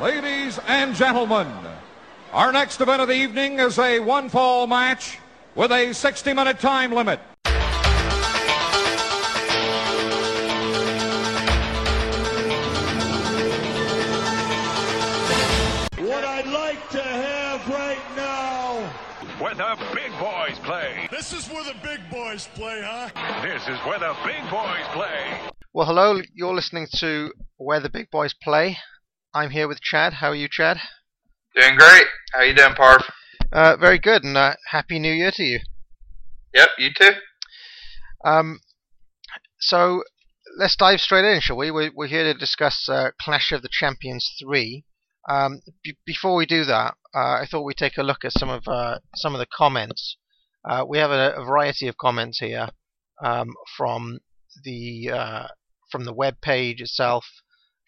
Ladies and gentlemen, our next event of the evening is a one fall match with a 60 minute time limit. What I'd like to have right now. Where the big boys play. This is where the big boys play, huh? This is where the big boys play. Well, hello. You're listening to Where the Big Boys Play. I'm here with Chad. How are you, Chad? Doing great. How are you doing, Parv? Uh, very good, and uh, happy New Year to you. Yep, you too. Um, so let's dive straight in, shall we? We're, we're here to discuss uh, Clash of the Champions three. Um, b- before we do that, uh, I thought we'd take a look at some of uh, some of the comments. Uh, we have a, a variety of comments here um, from the uh, from the web page itself,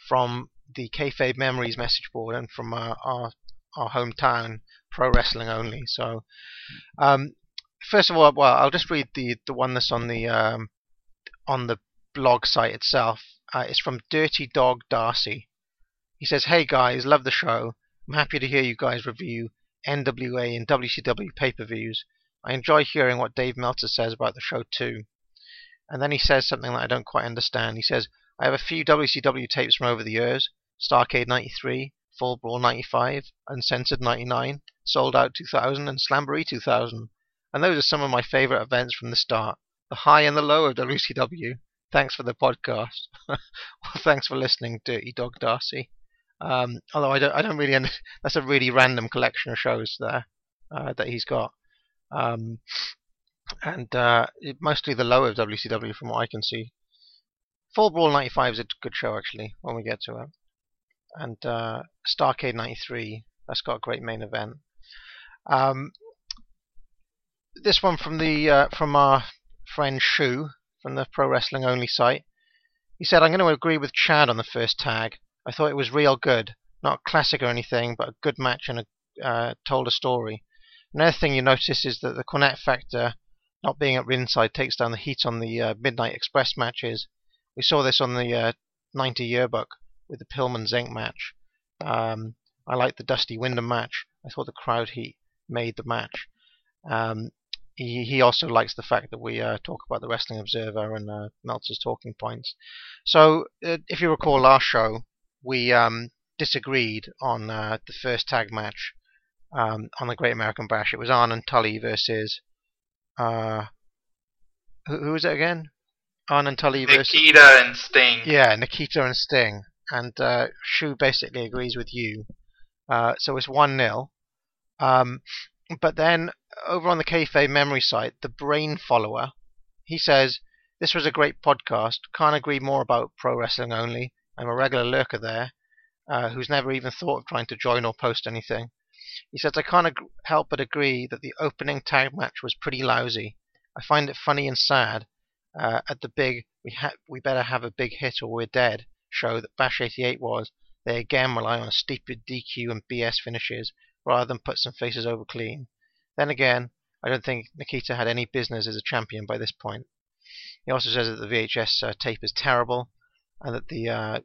from the Kayfabe Memories message board, and from uh, our our hometown pro wrestling only. So, um, first of all, well, I'll just read the the one that's on the um, on the blog site itself. Uh, it's from Dirty Dog Darcy. He says, "Hey guys, love the show. I'm happy to hear you guys review NWA and WCW pay-per-views. I enjoy hearing what Dave Meltzer says about the show too." And then he says something that I don't quite understand. He says, "I have a few WCW tapes from over the years: Starcade '93, Fall Brawl '95, Uncensored '99, Souled Out 2000, and Slamboree 2000. And those are some of my favorite events from the start. The high and the low of WCW. Thanks for the podcast. well, thanks for listening, Dirty Dog Darcy. Um, although I don't, I don't really. Under, that's a really random collection of shows there uh, that he's got, um, and uh, it, mostly the low of WCW from what I can see. Fall Brawl '95 is a good show actually when we get to it, and uh, Starcade '93 that's got a great main event. Um, this one from the uh, from our friend Shu from the Pro Wrestling Only site. He said, "I'm going to agree with Chad on the first tag. I thought it was real good, not classic or anything, but a good match and a, uh, told a story. Another thing you notice is that the Cornette factor, not being at ringside, takes down the heat on the uh, Midnight Express matches. We saw this on the uh, 90 yearbook with the Pillman Zenk match. Um, I liked the Dusty Windham match. I thought the crowd heat made the match. Um, he, he also likes the fact that we uh, talk about the Wrestling Observer and uh, Meltzer's talking points. So, uh, if you recall last show, we um, disagreed on uh, the first tag match um, on the Great American Bash. It was Arn and Tully versus uh, who, who was it again? Arn and Tully versus Nikita and Sting. yeah, Nikita and Sting. And uh, Shu basically agrees with you. Uh, so it's 1 0. Um, but then over on the Kayfabe memory site, the Brain Follower, he says, This was a great podcast. Can't agree more about pro wrestling only. I'm a regular lurker there uh, who's never even thought of trying to join or post anything. He says, I can't ag- help but agree that the opening tag match was pretty lousy. I find it funny and sad uh, at the big we, ha- we better have a big hit or we're dead show that Bash 88 was. They again rely on stupid DQ and BS finishes rather than put some faces over clean. Then again, I don't think Nikita had any business as a champion by this point. He also says that the VHS uh, tape is terrible and that the uh,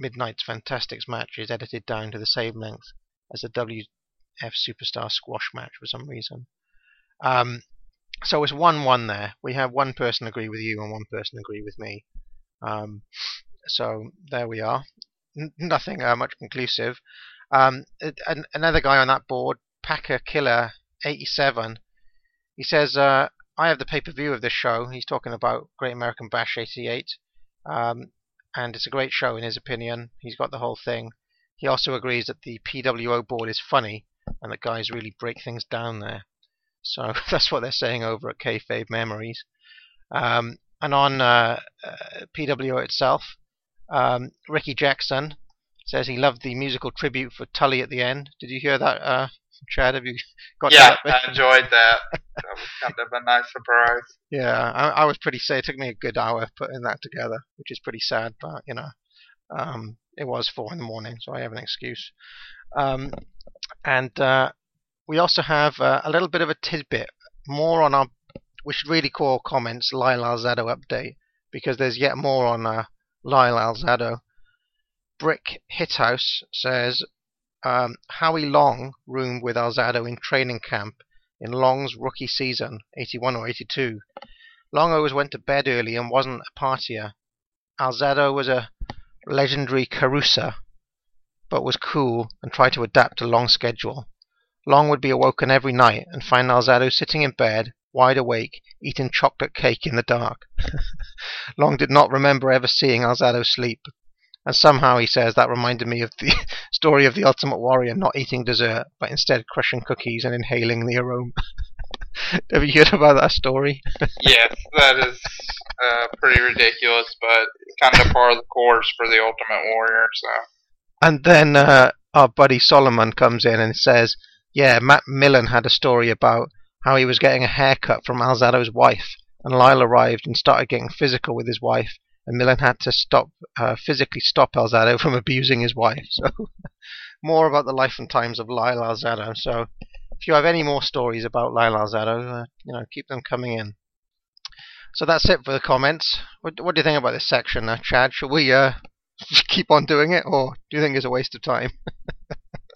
Midnight's Fantastics match is edited down to the same length as the WF Superstar squash match for some reason. Um, so it's 1 1 there. We have one person agree with you and one person agree with me. Um, so there we are. N- nothing uh, much conclusive. Um, an- another guy on that board, Packer Killer 87, he says, uh, I have the pay per view of this show. He's talking about Great American Bash 88. Um, and it's a great show in his opinion. He's got the whole thing. He also agrees that the PWO board is funny and that guys really break things down there. So that's what they're saying over at Kayfabe Memories. Um, and on uh, uh, PWO itself, um, Ricky Jackson says he loved the musical tribute for Tully at the end. Did you hear that, uh, Chad? Have you got Yeah, that? I enjoyed that. that was kind of a nice surprise. Yeah, I, I was pretty sad. It took me a good hour putting that together, which is pretty sad, but you know, um, it was four in the morning, so I have an excuse. Um, and uh, we also have uh, a little bit of a tidbit, more on our, we should really call comments Lyle Alzado update, because there's yet more on uh, Lyle Alzado. Brick Hithouse says um, Howie Long roomed with Alzado in training camp in Long's rookie season, 81 or 82. Long always went to bed early and wasn't a partier. Alzado was a legendary carouser, but was cool and tried to adapt to Long's schedule. Long would be awoken every night and find Alzado sitting in bed, wide awake, eating chocolate cake in the dark. Long did not remember ever seeing Alzado sleep, and somehow he says that reminded me of the story of the Ultimate Warrior not eating dessert, but instead crushing cookies and inhaling the aroma. Have you heard about that story? yes, that is uh, pretty ridiculous, but kind of par of the course for the Ultimate Warrior. So And then uh, our buddy Solomon comes in and says, "Yeah, Matt Millen had a story about how he was getting a haircut from Alzado's wife, and Lyle arrived and started getting physical with his wife, and Millen had to stop, uh, physically stop Alzado from abusing his wife." So, more about the life and times of Lyle Alzado. So, if you have any more stories about Lyle Alzado, uh, you know, keep them coming in. So that's it for the comments. What, what do you think about this section, uh, Chad? Should we uh, keep on doing it, or do you think it's a waste of time?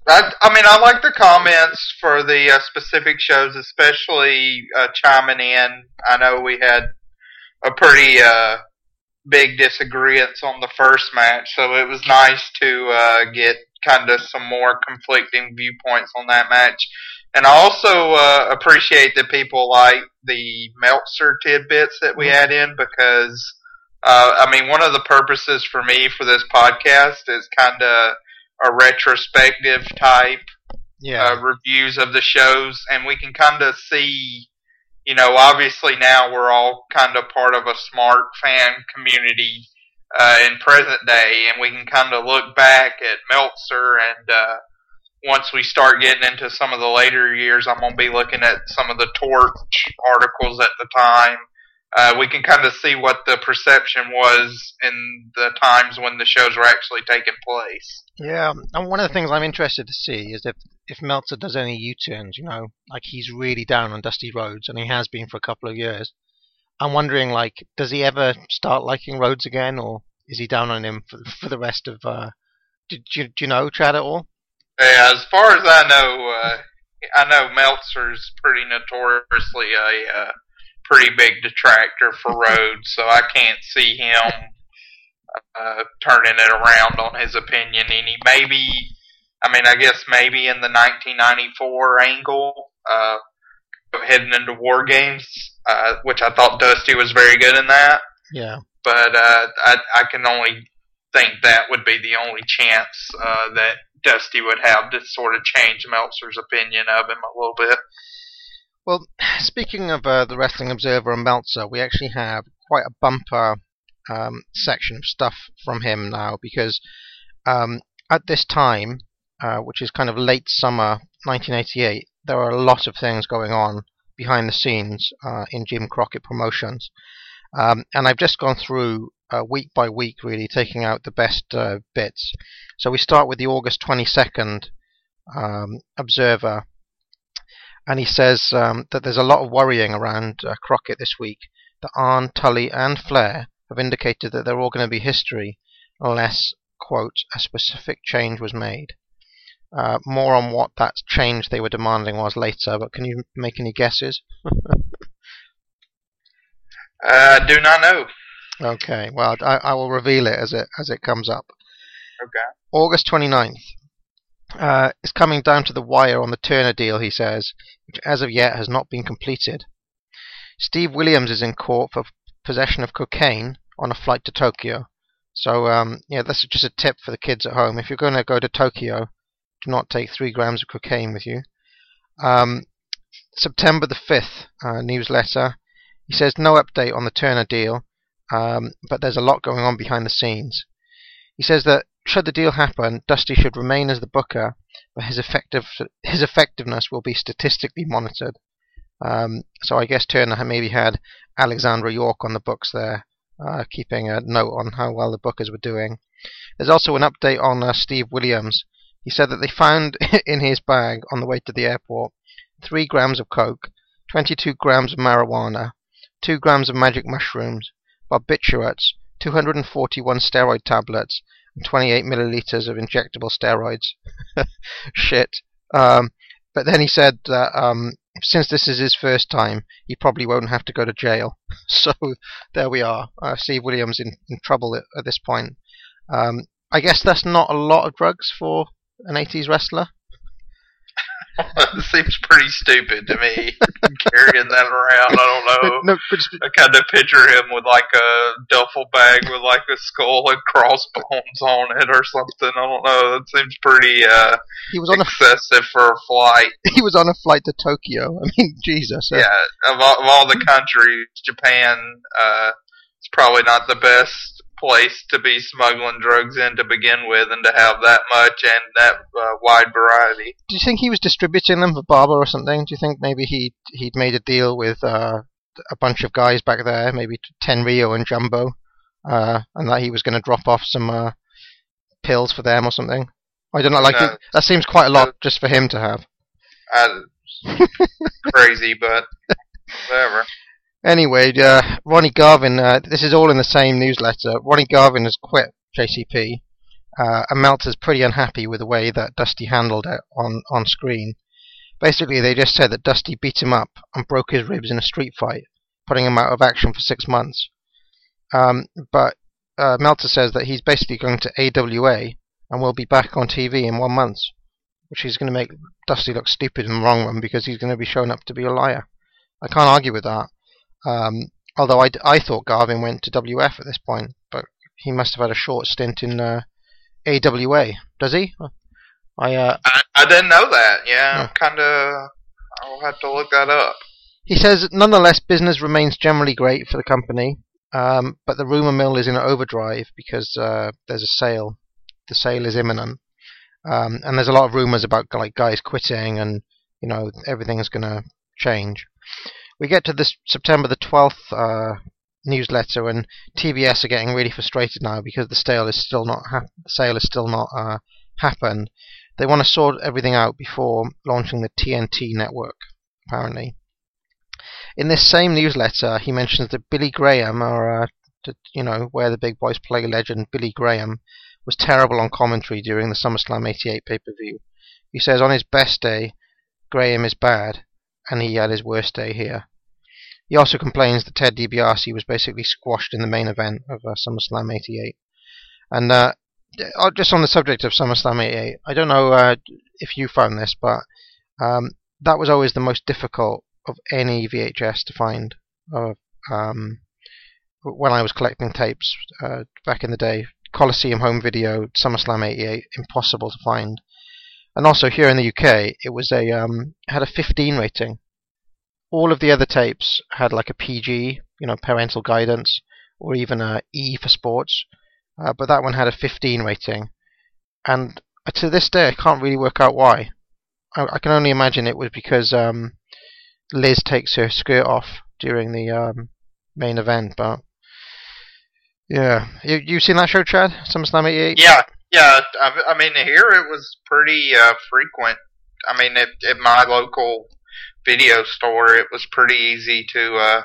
I, I mean, I like the comments for the uh, specific shows, especially uh, chiming in. I know we had a pretty uh, big disagreements on the first match, so it was nice to uh, get kind of some more conflicting viewpoints on that match. And I also uh, appreciate that people like the Meltzer tidbits that we add in because, uh, I mean, one of the purposes for me for this podcast is kind of a retrospective type Yeah. uh, reviews of the shows, and we can kind of see, you know, obviously now we're all kind of part of a smart fan community uh, in present day, and we can kind of look back at Meltzer, and uh, once we start getting into some of the later years, I'm going to be looking at some of the Torch articles at the time. Uh, we can kind of see what the perception was in the times when the shows were actually taking place. Yeah, and one of the things I'm interested to see is if if Meltzer does any U-turns. You know, like he's really down on Dusty Rhodes, and he has been for a couple of years. I'm wondering, like, does he ever start liking Roads again, or is he down on him for for the rest of? Uh, do, do, you- do you know Chad at all? Yeah, as far as I know, uh, I know Meltzer's pretty notoriously a uh, pretty big detractor for Rhodes, so I can't see him uh, turning it around on his opinion any. Maybe, I mean, I guess maybe in the 1994 angle, uh, heading into War Games, uh, which I thought Dusty was very good in that Yeah. but uh, I, I can only think that would be the only chance uh, that Dusty would have to sort of change Meltzer's opinion of him a little bit. Well, speaking of uh, the Wrestling Observer and Meltzer, we actually have quite a bumper um, section of stuff from him now because um, at this time, uh, which is kind of late summer 1988, there are a lot of things going on behind the scenes uh, in Jim Crockett Promotions. Um, and I've just gone through uh, week by week, really, taking out the best uh, bits. So we start with the August 22nd um, Observer and he says um, that there's a lot of worrying around uh, Crockett this week. That Arn, Tully, and Flair have indicated that they're all going to be history unless, quote, a specific change was made. Uh, more on what that change they were demanding was later, but can you make any guesses? Uh, I do not know. Okay, well, I, I will reveal it as it as it comes up. Okay. August 29th. Uh, it's coming down to the wire on the Turner deal, he says, which as of yet has not been completed. Steve Williams is in court for possession of cocaine on a flight to Tokyo. So, um, yeah, that's just a tip for the kids at home. If you're going to go to Tokyo, do not take three grams of cocaine with you. Um, September the 5th uh, newsletter. He says no update on the Turner deal, um, but there's a lot going on behind the scenes. He says that should the deal happen, Dusty should remain as the booker, but his effective his effectiveness will be statistically monitored. Um, so I guess Turner maybe had Alexandra York on the books there, uh, keeping a note on how well the bookers were doing. There's also an update on uh, Steve Williams. He said that they found in his bag on the way to the airport three grams of coke, 22 grams of marijuana, two grams of magic mushrooms, barbiturates, 241 steroid tablets, 28 milliliters of injectable steroids. Shit. Um, but then he said that um, since this is his first time, he probably won't have to go to jail. So there we are. Uh, Steve Williams in, in trouble at, at this point. Um, I guess that's not a lot of drugs for an 80s wrestler. it seems pretty stupid to me carrying that around. I don't know. No, but I kind of picture him with like a duffel bag with like a skull and crossbones on it or something. I don't know. That seems pretty uh, he was on a for a flight. he was on a flight to Tokyo. I mean, Jesus. Yeah, of all, of all the countries, Japan uh, is probably not the best place to be smuggling drugs in to begin with, and to have that much and that uh, wide variety. Do you think he was distributing them for Barber or something? Do you think maybe he he'd made a deal with uh, a bunch of guys back there, maybe Tenryu and Jumbo, uh, and that he was going to drop off some uh, pills for them or something? I don't know. Like No. it, that seems quite a lot just for him to have. Uh, crazy, but whatever. Anyway, uh, Ronnie Garvin. Uh, this is all in the same newsletter. Ronnie Garvin has quit JCP, uh, and Meltzer's pretty unhappy with the way that Dusty handled it on on screen. Basically, they just said that Dusty beat him up and broke his ribs in a street fight, putting him out of action for six months. Um, but uh, Meltzer says that he's basically going to AWA and will be back on TV in one month, which is going to make Dusty look stupid in the long run because he's going to be shown up to be a liar. I can't argue with that. Um, although I, I thought Garvin went to WF at this point, but he must have had a short stint in uh, AWA. Does he? I uh, I, I didn't know that. Yeah, Yeah. kind of. I'll have to look that up. He says, nonetheless, business remains generally great for the company, um, but the rumor mill is in overdrive because uh, there's a sale. The sale is imminent, um, and there's a lot of rumors about like guys quitting, and you know everything's going to change. We get to this September the 12th uh, newsletter, and TBS are getting really frustrated now because the sale is still not hap- sale is still not uh, happened. They want to sort everything out before launching the TNT network, apparently. In this same newsletter, he mentions that Billy Graham, or uh, you know, where the big boys play legend Billy Graham, was terrible on commentary during the SummerSlam '88 pay-per-view. He says on his best day, Graham is bad, and he had his worst day here. He also complains that Ted DiBiase was basically squashed in the main event of uh, SummerSlam '88. And uh, uh, just on the subject of SummerSlam '88, I don't know uh, if you found this, but um, that was always the most difficult of any VHS to find. Of um, when I was collecting tapes uh, back in the day, Coliseum home video, SummerSlam '88, impossible to find. And also here in the UK, it was a um, had a 15 rating. All of the other tapes had like a PG, you know, parental guidance, or even a E for sports, uh, but that one had a 15 rating. And to this day, I can't really work out why. I, I can only imagine it was because um, Liz takes her skirt off during the um, main event, but yeah, you you seen that show, Chad? SummerSlam '88. Yeah, yeah. I, I mean, here it was pretty uh, frequent. I mean, at, at my local video store, it was pretty easy to uh,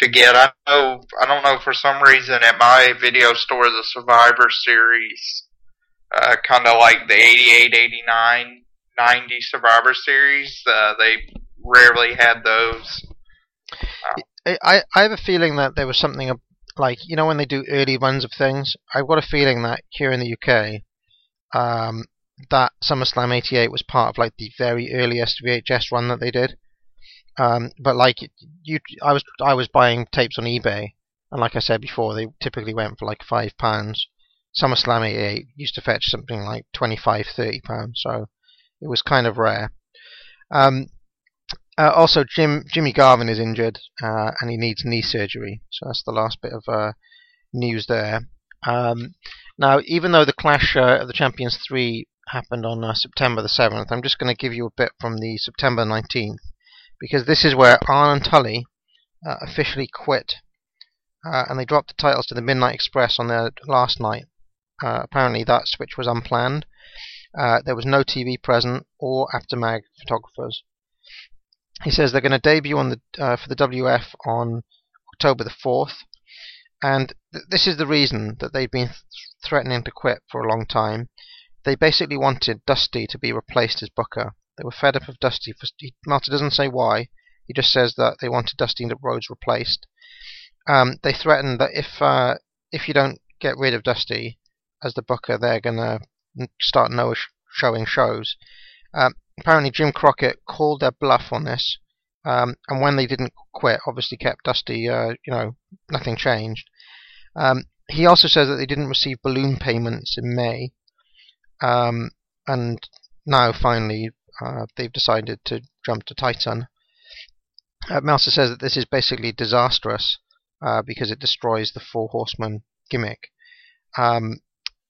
to get. I know. I don't know for some reason at my video store, the Survivor Series, uh, kind of like the 88, 89, 90 Survivor Series, uh, they rarely had those. I I I have a feeling that there was something like you know when they do early runs of things. I've got a feeling that here in the UK, um, that SummerSlam '88 was part of like the very earliest VHS run that they did. Um, but like you, I was I was buying tapes on eBay, and like I said before, they typically went for like five pounds. SummerSlam '88 used to fetch something like 25, 30 pounds, so it was kind of rare. Um, uh, also, Jim Jimmy Garvin is injured uh, and he needs knee surgery. So that's the last bit of uh, news there. Um, now, even though the Clash uh, of the Champions three happened on uh, September the seventh, I'm just going to give you a bit from the September nineteenth because this is where Arn and Tully uh, officially quit, and they dropped the titles to the Midnight Express on their last night. Apparently, that switch was unplanned. There was no TV present or Apter mag photographers. He says they're going to debut on the uh, for the WF on October the fourth, and th- this is the reason that they've been th- threatening to quit for a long time. They basically wanted Dusty to be replaced as Booker. They were fed up of Dusty. For, he, Meltzer doesn't say why. He just says that they wanted Dusty and Rhodes replaced. Um, they threatened that if uh, if you don't get rid of Dusty as the Booker, they're gonna start no sh- showing shows. Um, apparently, Jim Crockett called their bluff on this, um, and when they didn't quit, obviously kept Dusty. Uh, you know, nothing changed. Um, he also says that they didn't receive balloon payments in May, um, and now finally uh, they've decided to jump to Titan. Uh, says that this is basically disastrous uh, because it destroys the Four Horsemen gimmick. Um,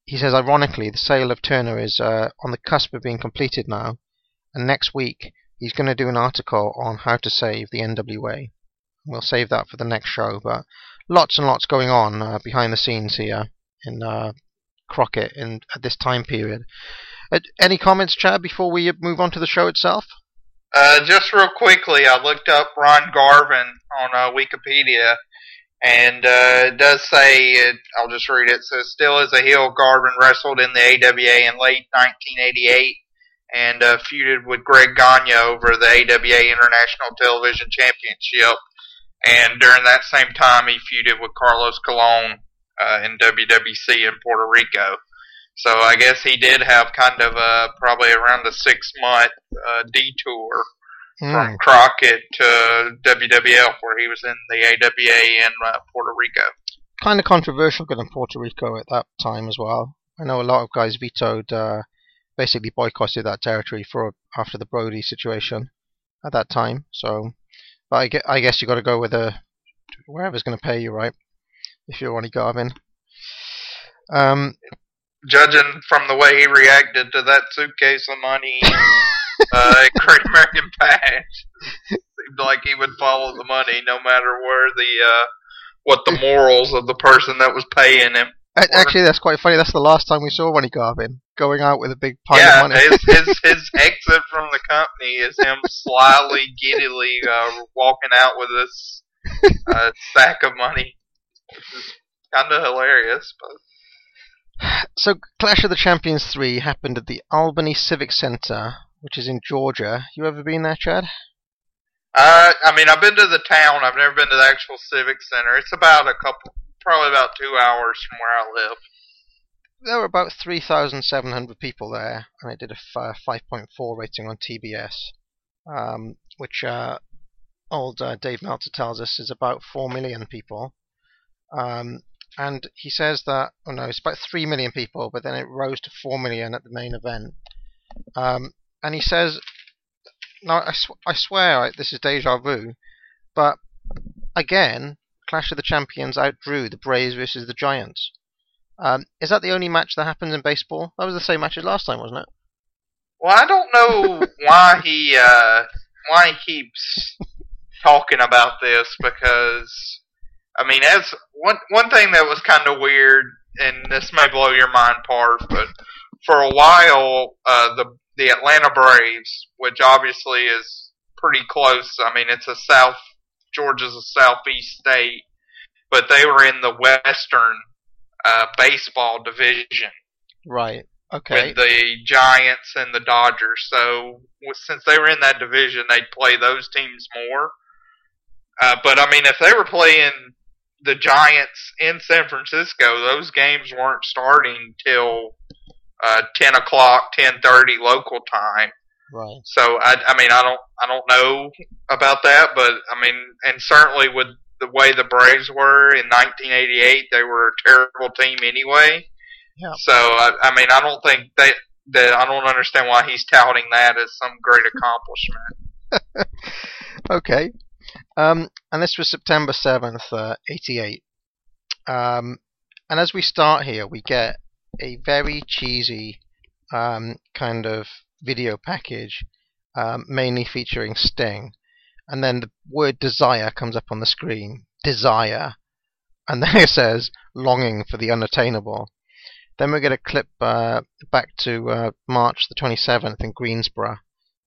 he says, ironically, the sale of Turner is uh, on the cusp of being completed now, and next week he's going to do an article on how to save the NWA. We'll save that for the next show, but lots and lots going on uh, behind the scenes here in uh, Crockett in at this time period. Uh, any comments, Chad, before we move on to the show itself? Uh, just real quickly, I looked up Ron Garvin on uh, Wikipedia, and uh, it does say, it, I'll just read it. says, still as a heel, Garvin wrestled in the AWA in late 1988 and uh, feuded with Greg Gagne over the AWA International Television Championship. And during that same time, he feuded with Carlos Colon uh, in WWC in Puerto Rico. So I guess he did have kind of a probably around a six month uh, detour mm. from Crockett to WWF, where he was in the AWA in uh, Puerto Rico. Kind of controversial going to Puerto Rico at that time as well. I know a lot of guys vetoed, uh, basically boycotted that territory for after the Brody situation at that time. So, but I, guess, I guess you got to go with a wherever's going to pay you, right? If you're Ronnie Garvin. Um, judging from the way he reacted to that suitcase of money uh, Great American Bash, seemed like he would follow the money no matter where the uh, what the morals of the person that was paying him. Actually, that's quite funny. That's the last time we saw Ronnie Garvin going out with a big pile yeah, of money. his, his his exit from the company is him slyly, giddily uh, walking out with this uh, sack of money. Kind of hilarious, but so, Clash of the Champions 3 happened at the Albany Civic Center, which is in Georgia. You ever been there, Chad? Uh, I mean, I've been to the town. I've never been to the actual Civic Center. It's about a couple, probably about two hours from where I live. There were about 3,700 people there, and it did a 5.4 rating on TBS, um, which uh, old uh, Dave Meltzer tells us is about 4 million people. Um, and he says that oh no, it's about three million people, but then it rose to four million at the main event. Um, and he says, "No, I, sw- I swear this is deja vu, but again, Clash of the Champions outdrew the Braves versus the Giants. Um, is that the only match that happens in baseball? That was the same match as last time, wasn't it? Well, I don't know why he uh, why he keeps talking about this because I mean, as one one thing that was kind of weird, and this may blow your mind, Parv, but for a while, uh, the the Atlanta Braves, which obviously is pretty close. I mean, it's a South Georgia's a southeast state, but they were in the Western uh, baseball division. Right. Okay. With the Giants and the Dodgers. So since they were in that division, they'd play those teams more. Uh, but I mean, if they were playing the Giants in San Francisco, those games weren't starting till uh, ten o'clock, ten thirty local time. Right. So I, I mean, I don't, I don't know about that, but I mean, and certainly with the way the Braves were in 1988, they were a terrible team anyway. Yeah. So I, I mean, I don't think that that I don't understand why he's touting that as some great accomplishment. okay. Um, and this was September 7th, uh, 88. Um, and as we start here, we get a very cheesy um, kind of video package, um, mainly featuring Sting. And then the word desire comes up on the screen. Desire. And then it says, longing for the unattainable. Then we get a clip uh, back to uh, March the 27th in Greensboro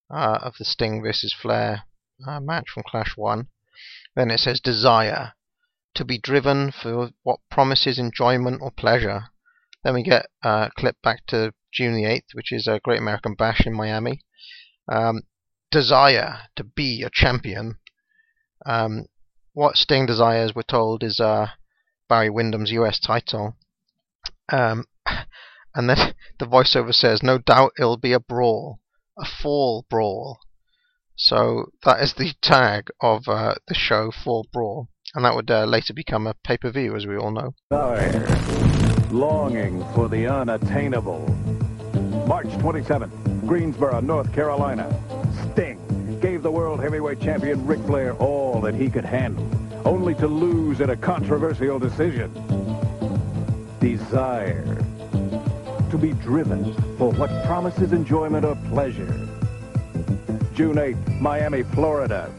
uh, of the Sting versus Flair uh, match from Clash 1. Then it says desire, to be driven for what promises enjoyment or pleasure, Then we get uh, a clip back to June the 8th, which is a Great American Bash in Miami. Um, desire to be a champion. Um, what Sting desires, we're told, is uh, Barry Windham's US title. Um, and then the voiceover says, no doubt it'll be a brawl, a fall brawl. So that is the tag of uh, the show, Fall Brawl, and that would uh, later become a pay per view, as we all know. Longing for the unattainable. March 27th, Greensboro, North Carolina. Sting gave the world heavyweight champion Ric Flair all that he could handle, only to lose in a controversial decision. Desire, to be driven for what promises enjoyment or pleasure. June 8th, Miami, Florida.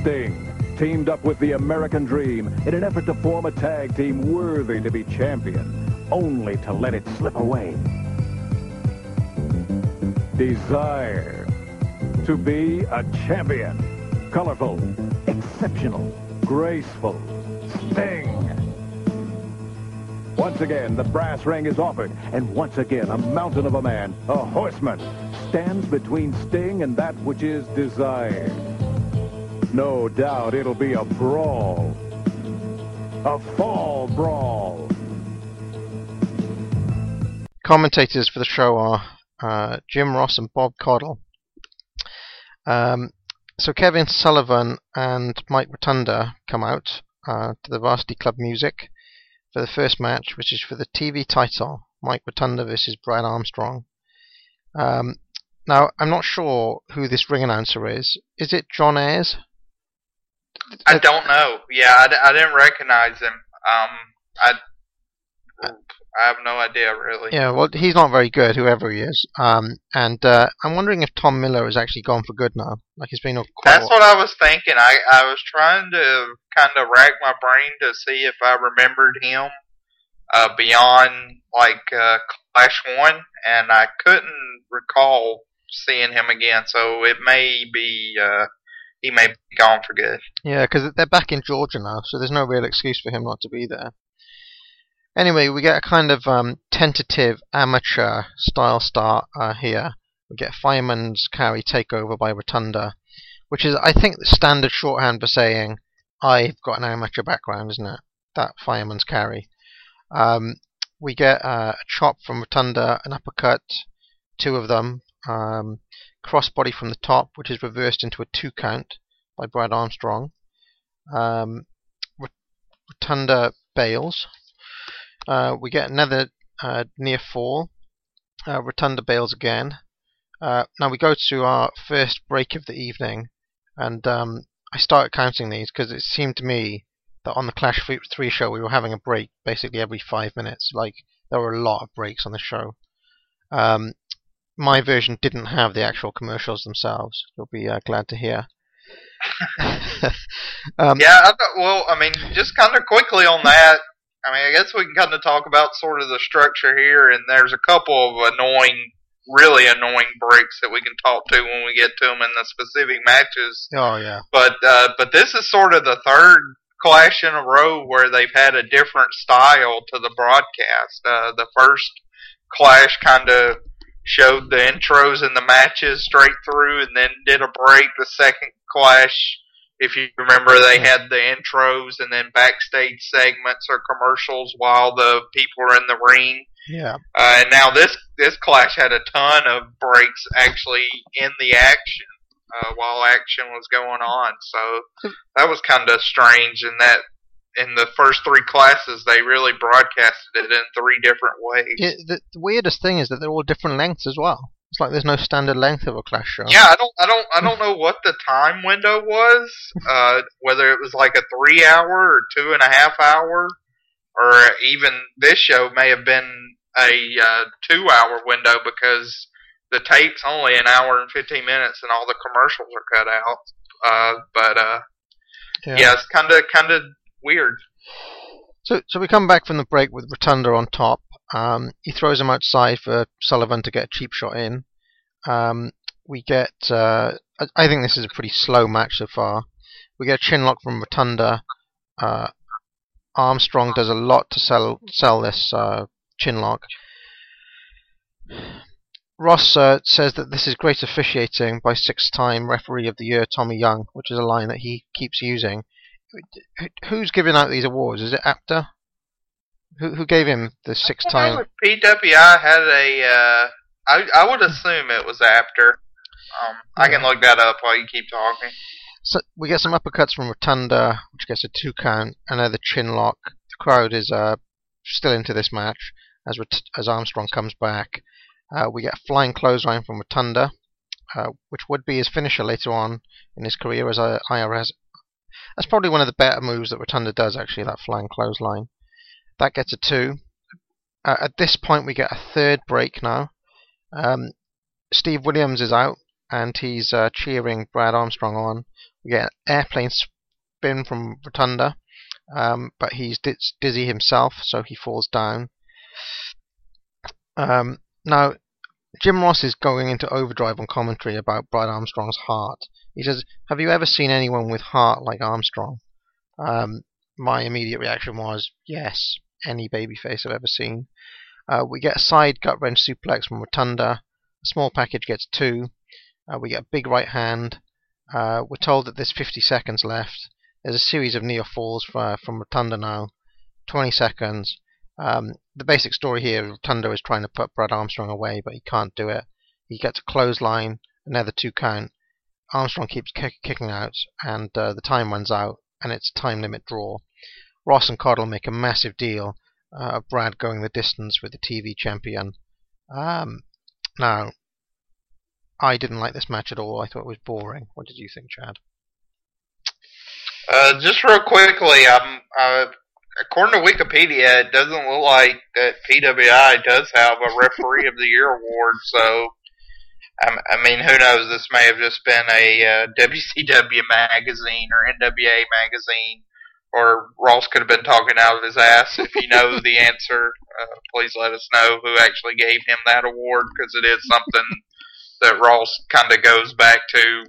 Sting teamed up with the American Dream in an effort to form a tag team worthy to be champion, only to let it slip away. Desire to be a champion. Colorful, exceptional, graceful. Sting. Once again, the brass ring is offered, and once again, a mountain of a man, a horseman, stands between Sting and that which is desired. No doubt it'll be a brawl. A fall brawl. Commentators for the show are uh, Jim Ross and Bob Caudle. Um, so Kevin Sullivan and Mike Rotunda come out uh, to the Varsity Club music for the first match, which is for the TV title, Mike Rotunda versus Brad Armstrong. Um, now, I'm not sure who this ring announcer is. Is it John Ayers? I don't know. Yeah, I, d- I didn't recognize him. Um, I I have no idea really. Yeah, well, he's not very good, whoever he is. Um, and uh, I'm wondering if Tom Miller has actually gone for good now. Like he's been That's what I was thinking. I I was trying to kind of rack my brain to see if I remembered him uh, beyond like uh, Clash One, and I couldn't recall seeing him again. So it may be uh, he may be gone for good. Yeah, because they're back in Georgia now, so there's no real excuse for him not to be there. Anyway, we get a kind of um, tentative amateur style start uh, here. We get Fireman's Carry takeover by Rotunda, which is, I think, the standard shorthand for saying I've got an amateur background, isn't it? That Fireman's Carry. Um, we get uh, a chop from Rotunda, an uppercut, two of them, um, crossbody from the top, which is reversed into a two count by Brad Armstrong. Um, Rotunda bails. Uh, we get another uh, near fall. Uh, Rotunda bails again. Uh, now we go to our first break of the evening, and um, I started counting these because it seemed to me that on the Clash 3 show we were having a break basically every five minutes. Like there were a lot of breaks on the show. Um, my version didn't have the actual commercials themselves. You'll be uh, glad to hear. um, Yeah, I well, I mean, just kind of quickly on that. I mean, I guess we can kind of talk about sort of the structure here, and there's a couple of annoying, really annoying breaks that we can talk to when we get to them in the specific matches. Oh yeah. But uh, but this is sort of the third clash in a row where they've had a different style to the broadcast. Uh, the first clash kind of showed the intros and the matches straight through, and then did a break. The second clash, if you remember, they had the intros and then backstage segments or commercials while the people were in the ring. Yeah. Uh, and now this this clash had a ton of breaks actually in the action uh, while action was going on. So that was kind of strange. In that in the first three classes, they really broadcasted it in three different ways. Yeah, the, the weirdest thing is that they're all different lengths as well. It's like there's no standard length of a Clash show. Yeah, I don't, I don't, I don't know what the time window was. Uh, whether it was like a three hour or two and a half hour, or even this show may have been a uh, two hour window because the tape's only an hour and fifteen minutes, and all the commercials are cut out. Uh, but uh, yeah. it's kind of, kind of weird. So, so we come back from the break with Rotunda on top. Um, he throws him outside for Sullivan to get a cheap shot in. Um, we get. Uh, I, I think this is a pretty slow match so far. We get a chin lock from Rotunda. Uh, Armstrong does a lot to sell sell this uh, chin lock. Ross uh, says that this is great officiating by six-time referee of the year Tommy Young, which is a line that he keeps using. Who's giving out these awards? Is it Apter? Who who gave him the six-time? PWI had a. Uh, I I would assume it was Apter. Um, I can look that up while you keep talking. So we get some uppercuts from Rotunda, which gets a two count. Another chin lock. The crowd is uh, still into this match as as Armstrong comes back. Uh, we get a flying clothesline from Rotunda, uh, which would be his finisher later on in his career as a IRS. That's probably one of the better moves that Rotunda does, actually, that flying clothesline. That gets a two. Uh, at this point, we get a third break now. Um, Steve Williams is out, and he's uh, cheering Brad Armstrong on. We get an airplane spin from Rotunda, um, but he's dizzy himself, so he falls down. Um, now, Jim Ross is going into overdrive on commentary about Brad Armstrong's heart. He says, "Have you ever seen anyone with heart like Armstrong?" Um, my immediate reaction was, "Yes, any babyface I've ever seen." Uh, we get a side gut wrench suplex from Rotunda. A small package gets two. Uh, we get a big right hand. Uh, we're told that there's 50 seconds left. There's a series of near falls for, from Rotunda now. 20 seconds. Um, the basic story here, Rotunda is trying to put Brad Armstrong away, but he can't do it. He gets a clothesline, another two count. Armstrong keeps kick, kicking out, and uh, the time runs out, and it's time limit draw. Ross and Caudle make a massive deal uh, Brad going the distance with the TV champion. Um, now, I didn't like this match at all. I thought it was boring. What did you think, Chad? Uh, just real quickly, um, uh, according to Wikipedia, it doesn't look like that PWI does have a Referee of the Year award. So, um, I mean, who knows? This may have just been a uh, WCW magazine or NWA magazine, or Ross could have been talking out of his ass. If you know the answer, uh, please let us know who actually gave him that award because it is something that Ross kind of goes back to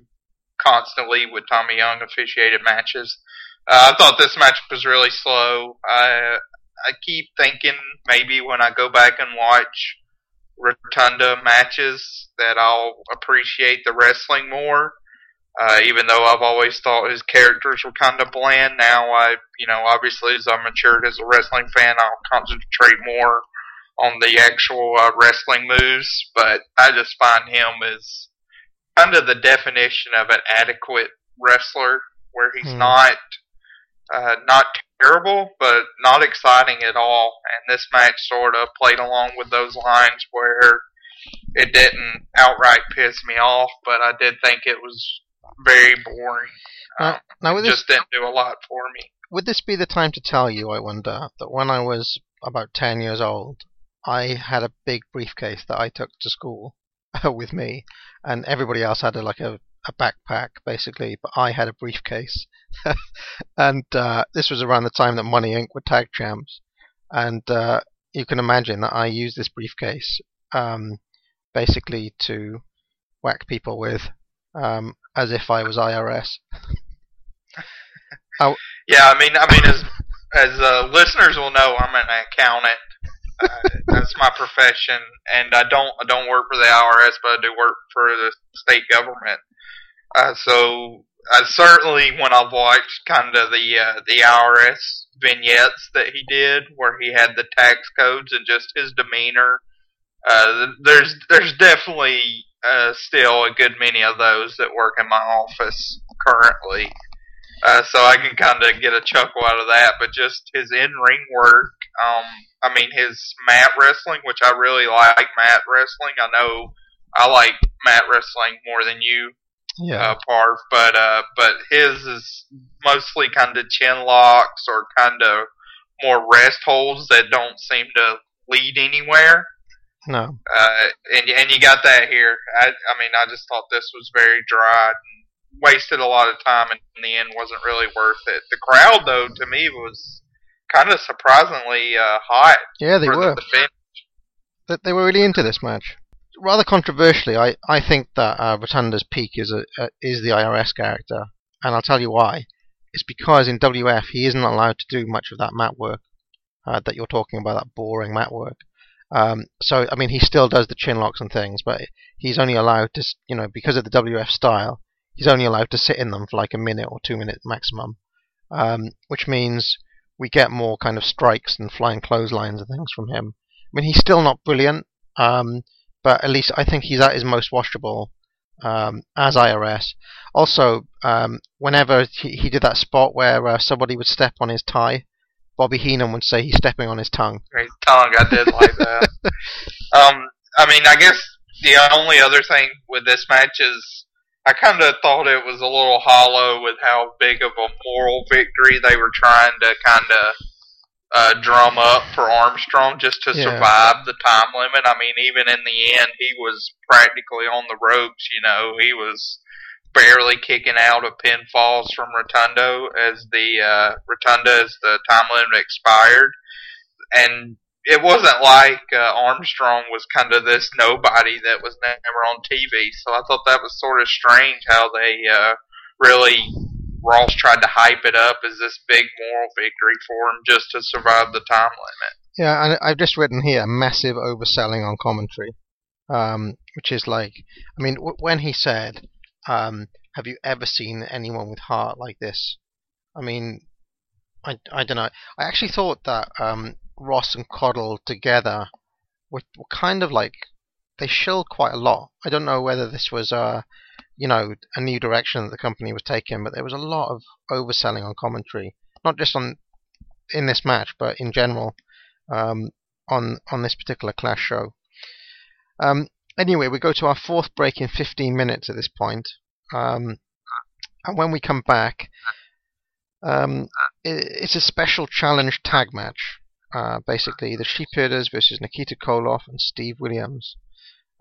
constantly with Tommy Young officiated matches. Uh, I thought this match was really slow. I I keep thinking maybe when I go back and watch Rotunda matches that I'll appreciate the wrestling more. Uh, even though I've always thought his characters were kind of bland, now I, you know, obviously as I'm matured as a wrestling fan, I'll concentrate more on the actual uh, wrestling moves. But I just find him as kind of the definition of an adequate wrestler, where he's hmm. not uh, not terrible, but not exciting at all. And this match sort of played along with those lines where it didn't outright piss me off, but I did think it was very boring. Uh, now, it this, just didn't do a lot for me. Would this be the time to tell you, I wonder, that when I was about 10 years old, I had a big briefcase that I took to school with me, and everybody else had a, like a, a backpack, basically, but I had a briefcase and uh, this was around the time that Money Inc. were tag champs, and uh, you can imagine that I used this briefcase um, basically to whack people with, um, as if I was IRS. Yeah, I mean, I mean, as as uh, listeners will know, I'm an accountant. Uh, that's my profession, and I don't I don't work for the IRS, but I do work for the state government. Uh, so I certainly when I've watched kind of the uh, the IRS vignettes that he did, where he had the tax codes and just his demeanor, uh, there's there's definitely uh, still a good many of those that work in my office currently. Uh, so I can kind of get a chuckle out of that, but just his in-ring work. Um, I mean, his mat wrestling, which I really like mat wrestling. I know I like mat wrestling more than you yeah. uh, Parv, but uh, but his is mostly kind of chin locks or kind of more rest holds that don't seem to lead anywhere. No. Uh, and and you got that here. I I mean, I just thought this was very dry and wasted a lot of time, and in the end, wasn't really worth it. The crowd, though, to me was kind of surprisingly uh, hot. Yeah, they were. The, finish. They were really into this match rather controversially, I, I think that uh, Rotunda's peak is a, a, is the IRS character, and I'll tell you why. It's because in WF he isn't allowed to do much of that mat work uh, that you're talking about, that boring mat work. Um, so I mean, he still does the chin locks and things, but he's only allowed to, you know, because of the WF style, he's only allowed to sit in them for like a minute or two minutes maximum, um, which means we get more kind of strikes and flying clotheslines and things from him. I mean, he's still not brilliant, um, but at least I think he's at his most watchable um, as IRS. Also, um, whenever he, he did that spot where uh, somebody would step on his tie, Bobby Heenan would say he's stepping on his tongue. Great tongue, I did like that. um, I mean, I guess the only other thing with this match is I kind of thought it was a little hollow with how big of a moral victory they were trying to kind of uh, drum up for Armstrong just to Yeah. survive the time limit. I mean, even in the end, he was practically on the ropes. You know, he was barely kicking out of pinfalls from Rotundo as the uh, Rotunda as the time limit expired, and it wasn't like uh, Armstrong was kind of this nobody that was never on TV. So I thought that was sort of strange how they uh, really Ross tried to hype it up as this big moral victory for him just to survive the time limit. Yeah, and I've just written here massive overselling on commentary, um, which is like, I mean, w- when he said, um, "Have you ever seen anyone with heart like this?" I mean, I, I don't know. I actually thought that um, Ross and Caudle together were, were kind of like they shilled quite a lot. I don't know whether this was uh, you know, a new direction that the company was taking, but there was a lot of overselling on commentary, not just on in this match, but in general um, on on this particular Clash show. Um, anyway, we go to our fourth break in 15 minutes at this point. Um, and when we come back, um, i it's a special challenge tag match. Uh, basically, the Sheepherders versus Nikita Koloff and Steve Williams.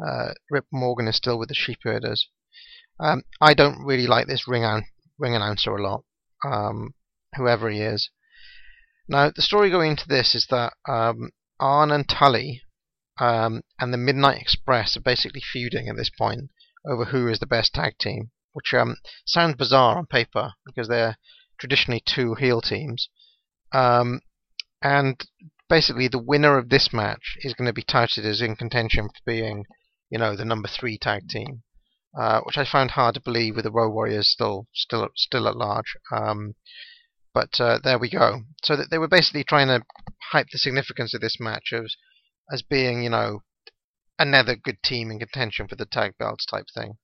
Uh, Rip Morgan is still with the Sheepherders. Um, I don't really like this ring, an- ring announcer a lot, um, whoever he is. Now, the story going into this is that um, Arn and Tully um, and the Midnight Express are basically feuding at this point over who is the best tag team, which um, sounds bizarre on paper because they're traditionally two heel teams. Um, and basically, the winner of this match is going to be touted as in contention for being, you know, the number three tag team, uh, which I found hard to believe with the Road Warriors still, still, still at large. Um, but uh, there we go. So that they were basically trying to hype the significance of this match as as being, you know, another good team in contention for the tag belts type thing.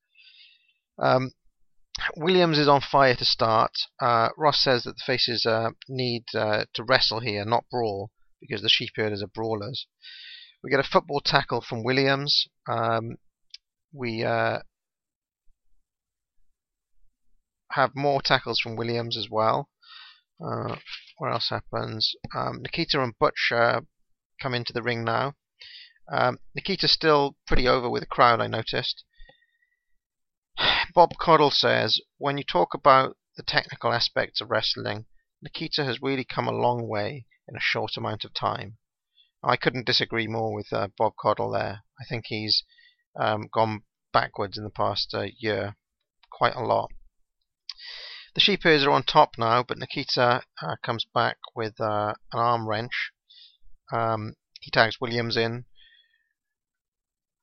Um, Williams is on fire to start. Uh, Ross says that the faces uh, need uh, to wrestle here, not brawl, because the sheepherders are brawlers. We get a football tackle from Williams. Um, we uh, have more tackles from Williams as well. Uh, what else happens? Um, Nikita and Butch uh, come into the ring now. Um, Nikita's still pretty over with the crowd, I noticed. Bob Caudle says, when you talk about the technical aspects of wrestling, Nikita has really come a long way in a short amount of time. I couldn't disagree more with uh, Bob Caudle there. I think he's um, gone backwards in the past uh, year quite a lot. The Sheepherders are on top now, but Nikita uh, comes back with uh, an arm wrench. Um, he tags Williams in.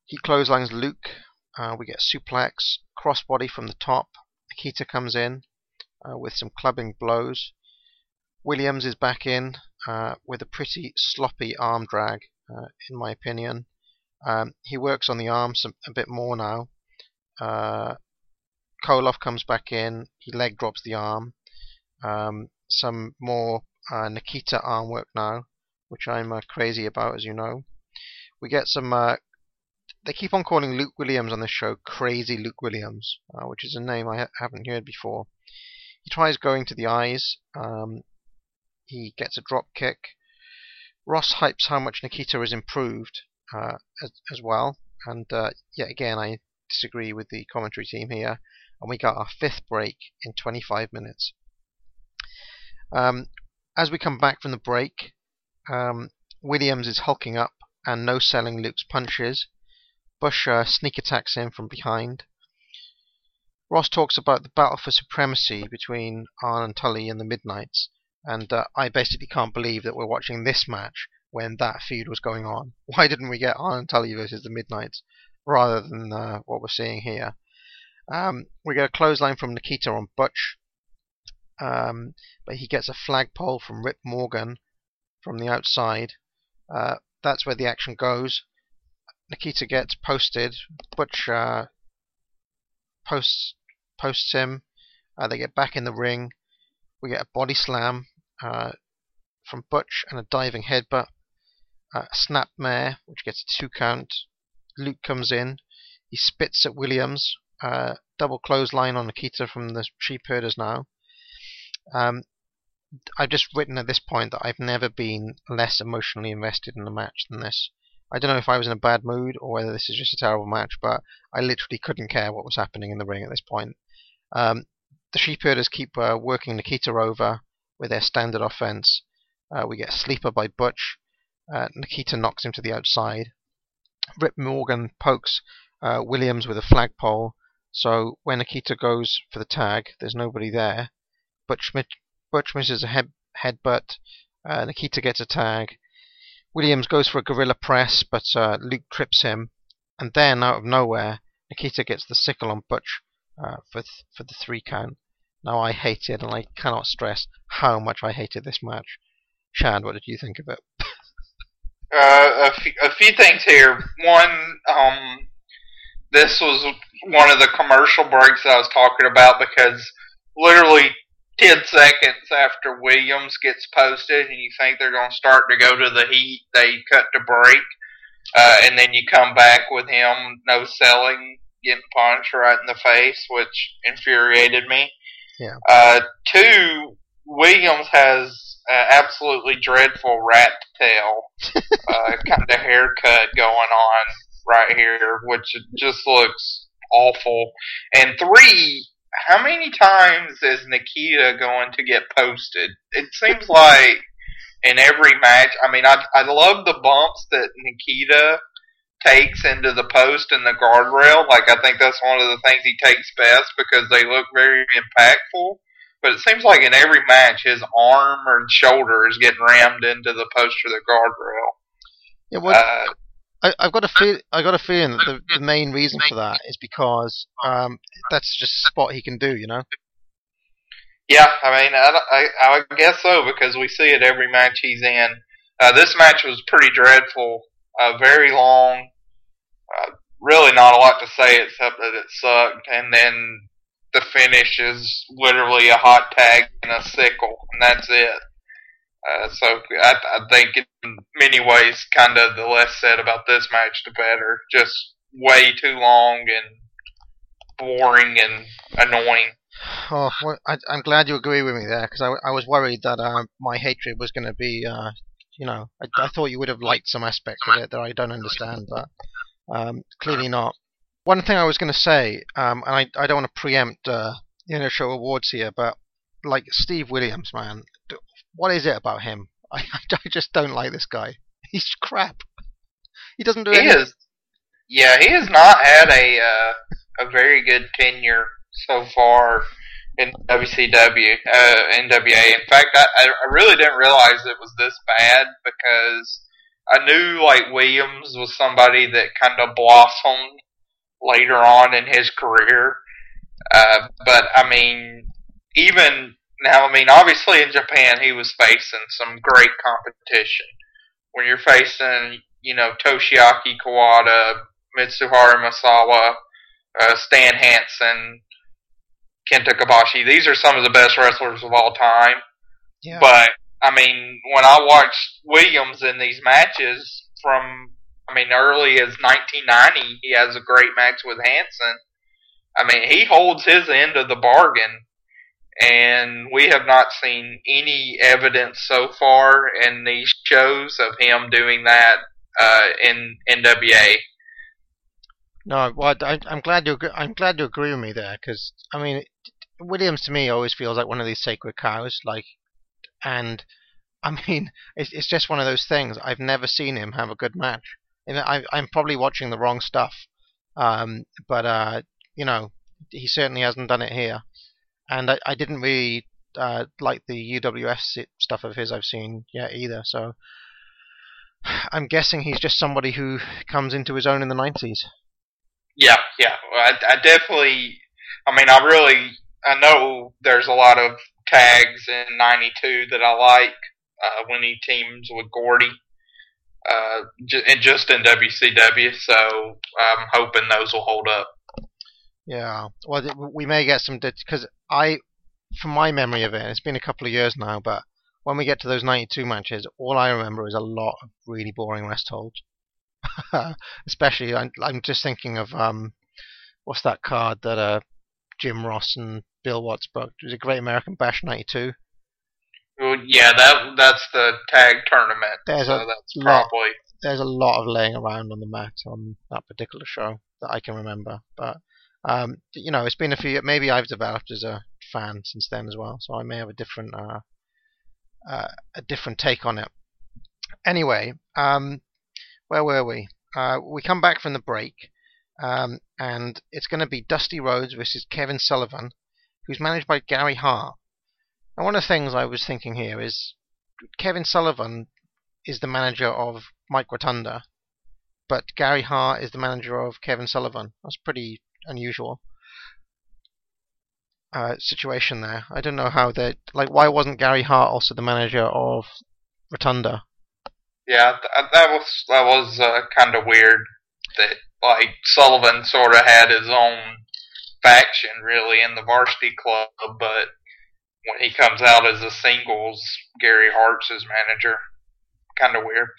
He clotheslines Luke. Uh, we get a suplex, crossbody from the top. Nikita comes in uh, with some clubbing blows. Williams is back in uh, with a pretty sloppy arm drag, uh, in my opinion. Um, he works on the arm some, a bit more now. Uh, Koloff comes back in. He leg drops the arm. Um, some more uh, Nikita arm work now, which I'm uh, crazy about, as you know. We get some. Uh, they keep on calling Luke Williams on this show Crazy Luke Williams, uh, which is a name I ha- haven't heard before. He tries going to the eyes. Um, he gets a drop kick. Ross hypes how much Nikita has improved uh, as, as well, and uh, yet again I disagree with the commentary team here and we got our fifth break in 25 minutes. Um, as we come back from the break, um, Williams is hulking up and no selling Luke's punches. Butch uh, sneak attacks him from behind. Ross talks about the battle for supremacy between Arn and Tully and the Midnights, and uh, I basically can't believe that we're watching this match when that feud was going on? Why didn't we get Arn and Tully versus the Midnights rather than uh, what we're seeing here? Um, we get a clothesline from Nikita on Butch, um, but he gets a flagpole from Rip Morgan from the outside. Uh, that's where the action goes. Nikita gets posted. Butch uh, posts posts him. Uh, they get back in the ring. We get a body slam uh, from Butch and a diving headbutt. Uh, a snap mare, which gets a two count. Luke comes in. He spits at Williams. Uh, double clothesline on Nikita from the sheep herders now. Um, I've just written at this point that I've never been less emotionally invested in a match than this. I don't know if I was in a bad mood or whether this is just a terrible match, but I literally couldn't care what was happening in the ring at this point. Um, the sheepherders keep uh, working Nikita over with their standard offense. Uh, we get a sleeper by Butch. Uh, Nikita knocks him to the outside. Rip Morgan pokes uh, Williams with a flagpole. So when Nikita goes for the tag, there's nobody there. Butch, Butch misses a head headbutt. Uh, Nikita gets a tag. Williams goes for a gorilla press, but uh, Luke trips him. And then, out of nowhere, Nikita gets the sickle on Butch uh, for th- for the three count. Now I hate it, and I cannot stress how much I hated this match. Chad, what did you think of it? Uh, a, few, a few things here. One, um, this was one of the commercial breaks I was talking about because literally 10 seconds after Williams gets posted and you think they're going to start to go to the heat, they cut to break. Uh, and then you come back with him no selling, getting punched right in the face, which infuriated me. Yeah. Uh, two, Williams has an absolutely dreadful rat tail uh, kind of haircut going on right here, which just looks awful. And three, how many times is Nikita going to get posted? It seems like in every match. I mean, I I love the bumps that Nikita takes into the post and the guardrail. Like I think that's one of the things he takes best because they look very impactful. But it seems like in every match, his arm or shoulder is getting rammed into the post or the guardrail. Yeah, what, Uh, I, I've got a feel. I got a feeling that the, the main reason for that is because um, that's just a spot he can do. You know. Yeah, I mean, I, I, I guess so because we see it every match he's in. Uh, this match was pretty dreadful, uh, very long. Uh, really, not a lot to say except that it sucked. And then the finish is literally a hot tag and a sickle, and that's it. Uh, so I, I think in many ways, kind of the less said about this match, the better. Just way too long and boring and annoying. Oh, well, I, I'm glad you agree with me there because I, I was worried that uh, my hatred was going to be, uh, you know, I, I thought you would have liked some aspects of it that I don't understand, but um, clearly not. One thing I was going to say, um, and I, I don't want to preempt uh, the inner show awards here, but like Steve Williams, man, what is it about him? I, I just don't like this guy. He's crap. He doesn't do He anything. is, yeah, he has not had a uh, a very good tenure so far in WCW, uh, NWA. In fact, I, I really didn't realize it was this bad because I knew like Williams was somebody that kind of blossomed later on in his career. Uh, but I mean, even now, I mean, obviously in Japan he was facing some great competition. When you're facing, you know, Toshiaki Kawada, Mitsuharu Misawa, uh, Stan Hansen, Kenta Kobashi, these are some of the best wrestlers of all time. Yeah. But I mean, when I watched Williams in these matches from, I mean, early as 1990, he has a great match with Hansen. I mean, he holds his end of the bargain, and we have not seen any evidence so far in these shows of him doing that uh, in NWA. No, well, I, I'm glad you. I'm glad you agree with me there, because I mean, Williams to me always feels like one of these sacred cows. Like, and I mean, it's it's just one of those things. I've never seen him have a good match. I, I'm probably watching the wrong stuff. Um, but uh, you know, he certainly hasn't done it here. And I, I didn't really uh, like the UWF stuff of his I've seen yet either. So I'm guessing he's just somebody who comes into his own in the 90s. Yeah, yeah. I, I definitely. I mean, I really. I know there's a lot of tags in '92 that I like uh, when he teams with Gordy, uh, and just in WCW. So I'm hoping those will hold up. Yeah. Well, we may get some because I, from my memory of it, it's been a couple of years now, but when we get to those 92 matches, all I remember is a lot of really boring rest holds. Especially, I'm, I'm just thinking of um, what's that card that uh, Jim Ross and Bill Watts booked? It was a Great American Bash '92. Well, yeah, that that's the tag tournament. There's so a that's lot. probably There's a lot of laying around on the mat on that particular show that I can remember, but um, you know, it's been a few. Maybe I've developed as a fan since then as well, so I may have a different uh, uh, a different take on it. Anyway, um, where were we? Uh, we come back from the break, um, and it's going to be Dusty Rhodes versus Kevin Sullivan, who's managed by Gary Hart. Now, one of the things I was thinking here is Kevin Sullivan is the manager of Mike Rotunda, but Gary Hart is the manager of Kevin Sullivan. That's pretty unusual uh, situation there. I don't know how they like. Why wasn't Gary Hart also the manager of Rotunda? yeah. Th- that was that was uh, kind of weird that like Sullivan sort of had his own faction really in the varsity club, but when he comes out as a singles, Gary Hart's his manager. Kind of weird.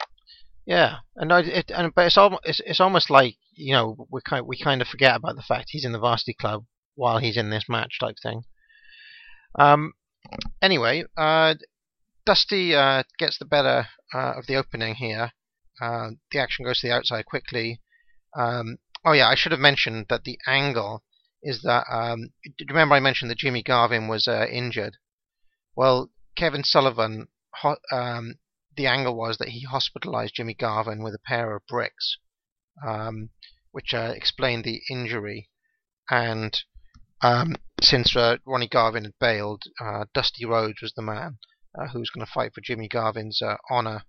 Yeah, and I, it, and but it's almost it's, it's almost like you know we kind we kind of forget about the fact he's in the varsity club while he's in this match type thing. Um, anyway, uh, Dusty uh, gets the better uh, of the opening here. Uh, the action goes to the outside quickly. Um, oh yeah, I should have mentioned that the angle is that. Um, remember I mentioned that Jimmy Garvin was uh, injured? Well, Kevin Sullivan. Ho- um, the angle was that he hospitalized Jimmy Garvin with a pair of bricks, um, which uh, explained the injury. And um, since uh, Ronnie Garvin had bailed, uh, Dusty Rhodes was the man uh, who was going to fight for Jimmy Garvin's uh, honor.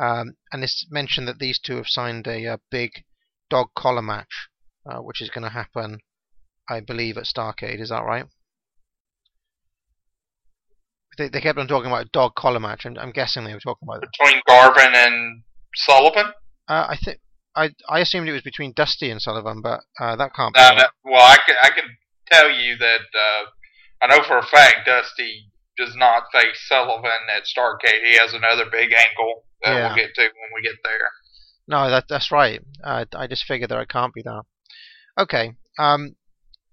Um, and it's mentioned that these two have signed a, uh big dog collar match, uh, which is going to happen, I believe, at Starcade. Is that right? They, they kept on talking about a dog collar match. I'm, I'm guessing they were talking about. Between Garvin and Sullivan. Uh, I think I I assumed it was between Dusty and Sullivan, but uh, that can't be. Right. that- well, I can I can tell you that uh, I know for a fact Dusty does not face Sullivan at Starcade. He has another big angle that Yeah. we'll get to when we get there. No, that that's right. Uh, I just figured that it can't be that. Okay. Um.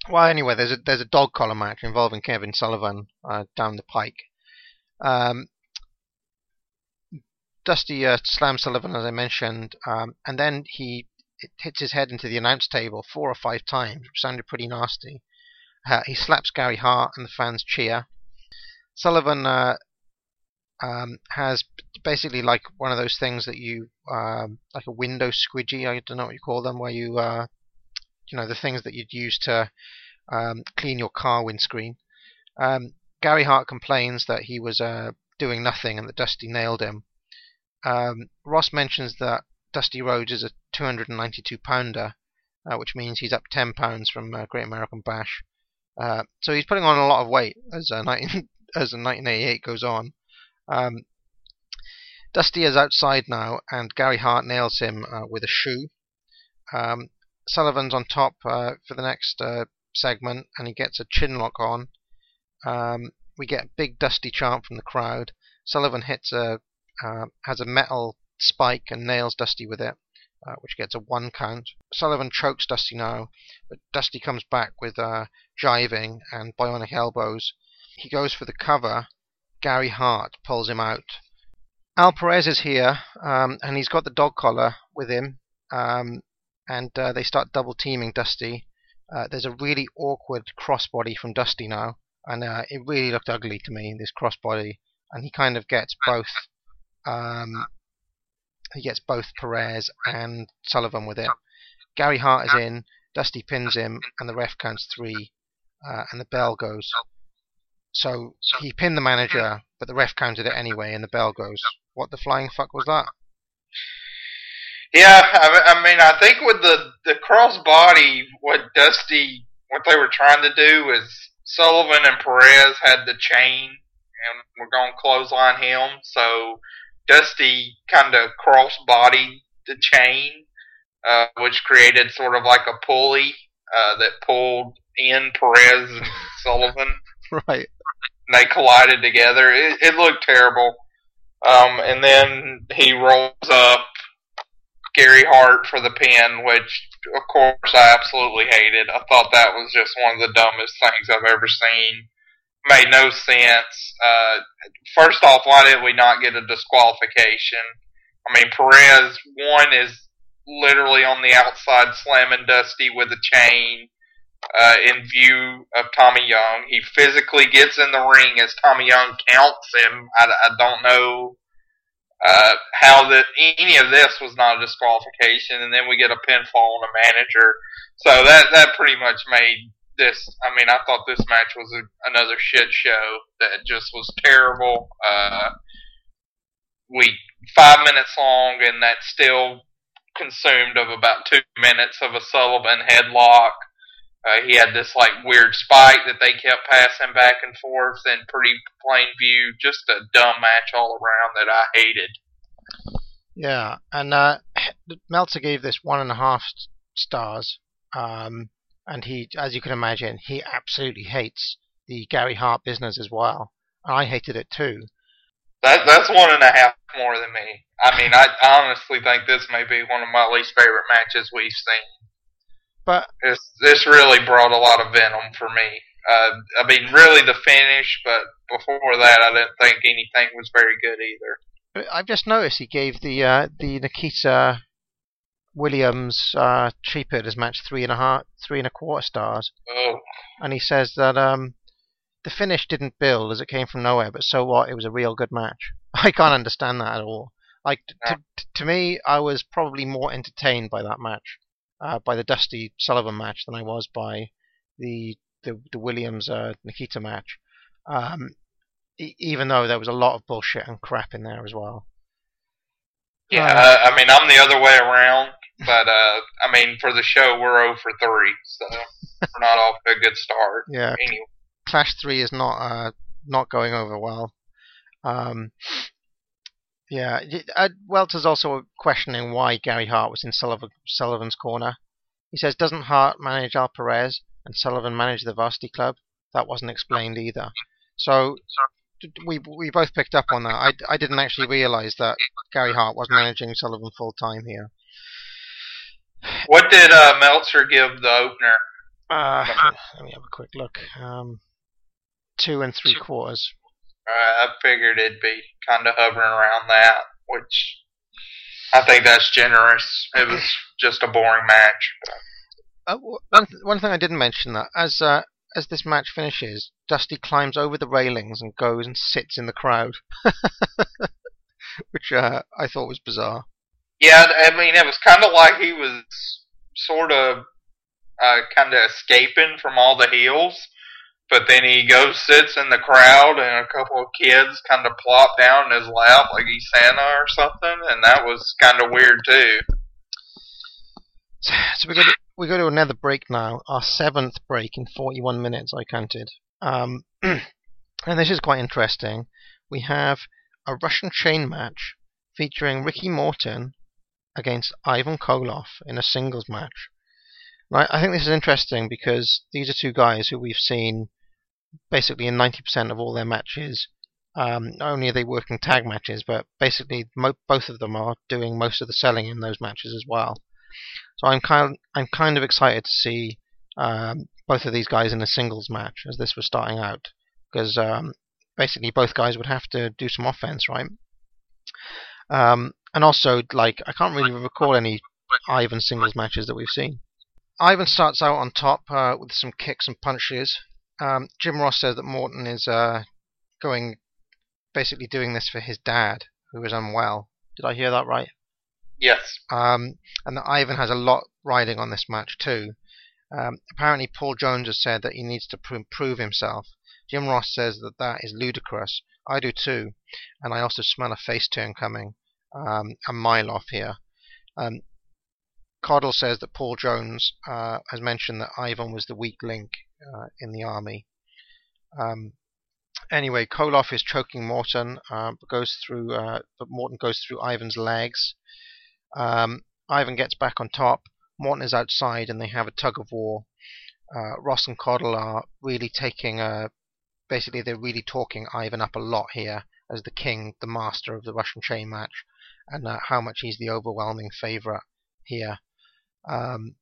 Well, anyway, there's a there's a dog collar match involving Kevin Sullivan uh, down the pike. Um. Dusty uh, slams Sullivan, as I mentioned, um, and then he it hits his head into the announce table four or five times, which sounded pretty nasty. Uh, he slaps Gary Hart, and the fans cheer. Sullivan uh, um, has basically like one of those things that you um, like a window squidgy. I don't know what you call them, where you uh, you know the things that you'd use to um, clean your car windscreen. Um, Gary Hart complains that he was uh, doing nothing and that Dusty nailed him. Um, Ross mentions that Dusty Rhodes is a 292 pounder, uh, which means he's up 10 pounds from uh, Great American Bash. Uh, so he's putting on a lot of weight as uh, 19, as 1988 goes on. Um, Dusty is outside now, and Gary Hart nails him uh, with a shoe. Um, Sullivan's on top uh, for the next segment, and he gets a chin lock on. Um, we get a big Dusty chant from the crowd. Sullivan hits a uh, has a metal spike and nails Dusty with it, uh, which gets a one count. Sullivan chokes Dusty now, but Dusty comes back with uh, jiving and bionic elbows. He goes for the cover. Gary Hart pulls him out. Al Perez is here, um, and he's got the dog collar with him, um, and uh, they start double teaming Dusty. Uh, there's a really awkward crossbody from Dusty now, and uh, it really looked ugly to me, this crossbody. And he kind of gets both. Um, he gets both Perez and Sullivan with it. Gary Hart is in. Dusty pins him, and the ref counts three, uh, and the bell goes. So he pinned the manager, but the ref counted it anyway, and the bell goes. What the flying fuck was that? Yeah, I, I mean, I think with the the cross body, what Dusty, what they were trying to do is Sullivan and Perez had the chain, and we're going to clothesline him. So Dusty kind of cross bodied the chain, uh, which created sort of like a pulley uh, that pulled in Perez and Sullivan. Right. And they collided together. It, it looked terrible. Um, and then he rolls up Gary Hart for the pin, which of course I absolutely hated. I thought that was just one of the dumbest things I've ever seen. Made no sense. Uh, first off, why did we not get a disqualification? I mean, Perez one is literally on the outside slamming Dusty with a chain uh, in view of Tommy Young. He physically gets in the ring as Tommy Young counts him. I, I don't know uh, how that any of this was not a disqualification, and then we get a pinfall on a manager. So that that pretty much made this. I mean, I thought this match was a, another shit show that just was terrible. Uh, we five minutes long, and that still consumed of about two minutes of a Sullivan headlock. Uh, he had this like weird spike that they kept passing back and forth in pretty plain view. Just a dumb match all around that I hated. Yeah, and uh, Meltzer gave this one and a half stars, um, and he, as you can imagine, he absolutely hates the Gary Hart business as well. I hated it too. That that's one and a half more than me. I mean, I honestly think this may be one of my least favorite matches we've seen. But this this really brought a lot of venom for me. Uh, I mean, really the finish, but before that, I didn't think anything was very good either. I've just noticed he gave the uh, the Nikita Williams uh, cheap as match three and a half, three and a quarter stars, Oh, and he says that um, the finish didn't build as it came from nowhere. But so what? It was a real good match. I can't understand that at all. Like t- No. t- to me, I was probably more entertained by that match, uh, by the Dusty Sullivan match, than I was by the the, the Williams uh, Nikita match. Um, e- even though there was a lot of bullshit and crap in there as well. yeah. I, I mean, I'm the other way around, but uh, I mean, for the show, we're 0 for three, so we're not off to a good start. Yeah, Anyway, Clash Three is not uh, not going over well. Um, yeah, uh, Meltzer's also questioning why Gary Hart was in Sullivan, Sullivan's corner. He says, "Doesn't Hart manage Al Perez and Sullivan manage the Varsity Club?" That wasn't explained either. So we we both picked up on that. I, I didn't actually realize that Gary Hart was managing Sullivan full time here. What did uh, Meltzer give the opener? Uh, let me have a quick look. Um, two and three quarters. Uh, I figured it'd be kind of hovering around that, which I think that's generous. It was just a boring match. Uh, one, th- one thing I didn't mention that as uh, as this match finishes, Dusty climbs over the railings and goes and sits in the crowd, which uh, I thought was bizarre. Yeah, I mean, it was kind of like he was sort of uh, kind of escaping from all the heels, but then he goes, sits in the crowd, and a couple of kids kind of plop down in his lap like he's Santa or something, and that was kind of weird too. So, we go to we go to another break now, our seventh break in 41 minutes. I counted, um, and this is quite interesting. We have a Russian chain match featuring Ricky Morton against Ivan Koloff in a singles match. Right, I think this is interesting because these are two guys who we've seen basically in 90% of all their matches. Um, not only are they working tag matches, but basically mo- both of them are doing most of the selling in those matches as well. So I'm kind I'm kind of excited to see um, both of these guys in a singles match as this was starting out because um, basically both guys would have to do some offense, right? Um, and also, like I can't really recall any Ivan singles matches that we've seen. Ivan starts out on top uh, with some kicks and punches. Um, Jim Ross says that Morton is uh, going, basically doing this for his dad, who is unwell. Did I hear that right? Yes. Um, and that Ivan has a lot riding on this match too. Um, apparently, Paul Jones has said that he needs to pr- prove himself. Jim Ross says that that is ludicrous. I do too, and I also smell a face turn coming. Um, a mile off here. Um, Caudle says that Paul Jones uh, has mentioned that Ivan was the weak link uh, in the army. Um, anyway, Koloff is choking Morton, uh, goes through, uh, but Morton goes through Ivan's legs. Um, Ivan gets back on top. Morton is outside, and they have a tug of war. Uh, Ross and Caudle are really taking a, basically they're really talking Ivan up a lot here as the king, the master of the Russian chain match, and uh, how much he's the overwhelming favourite here. Um,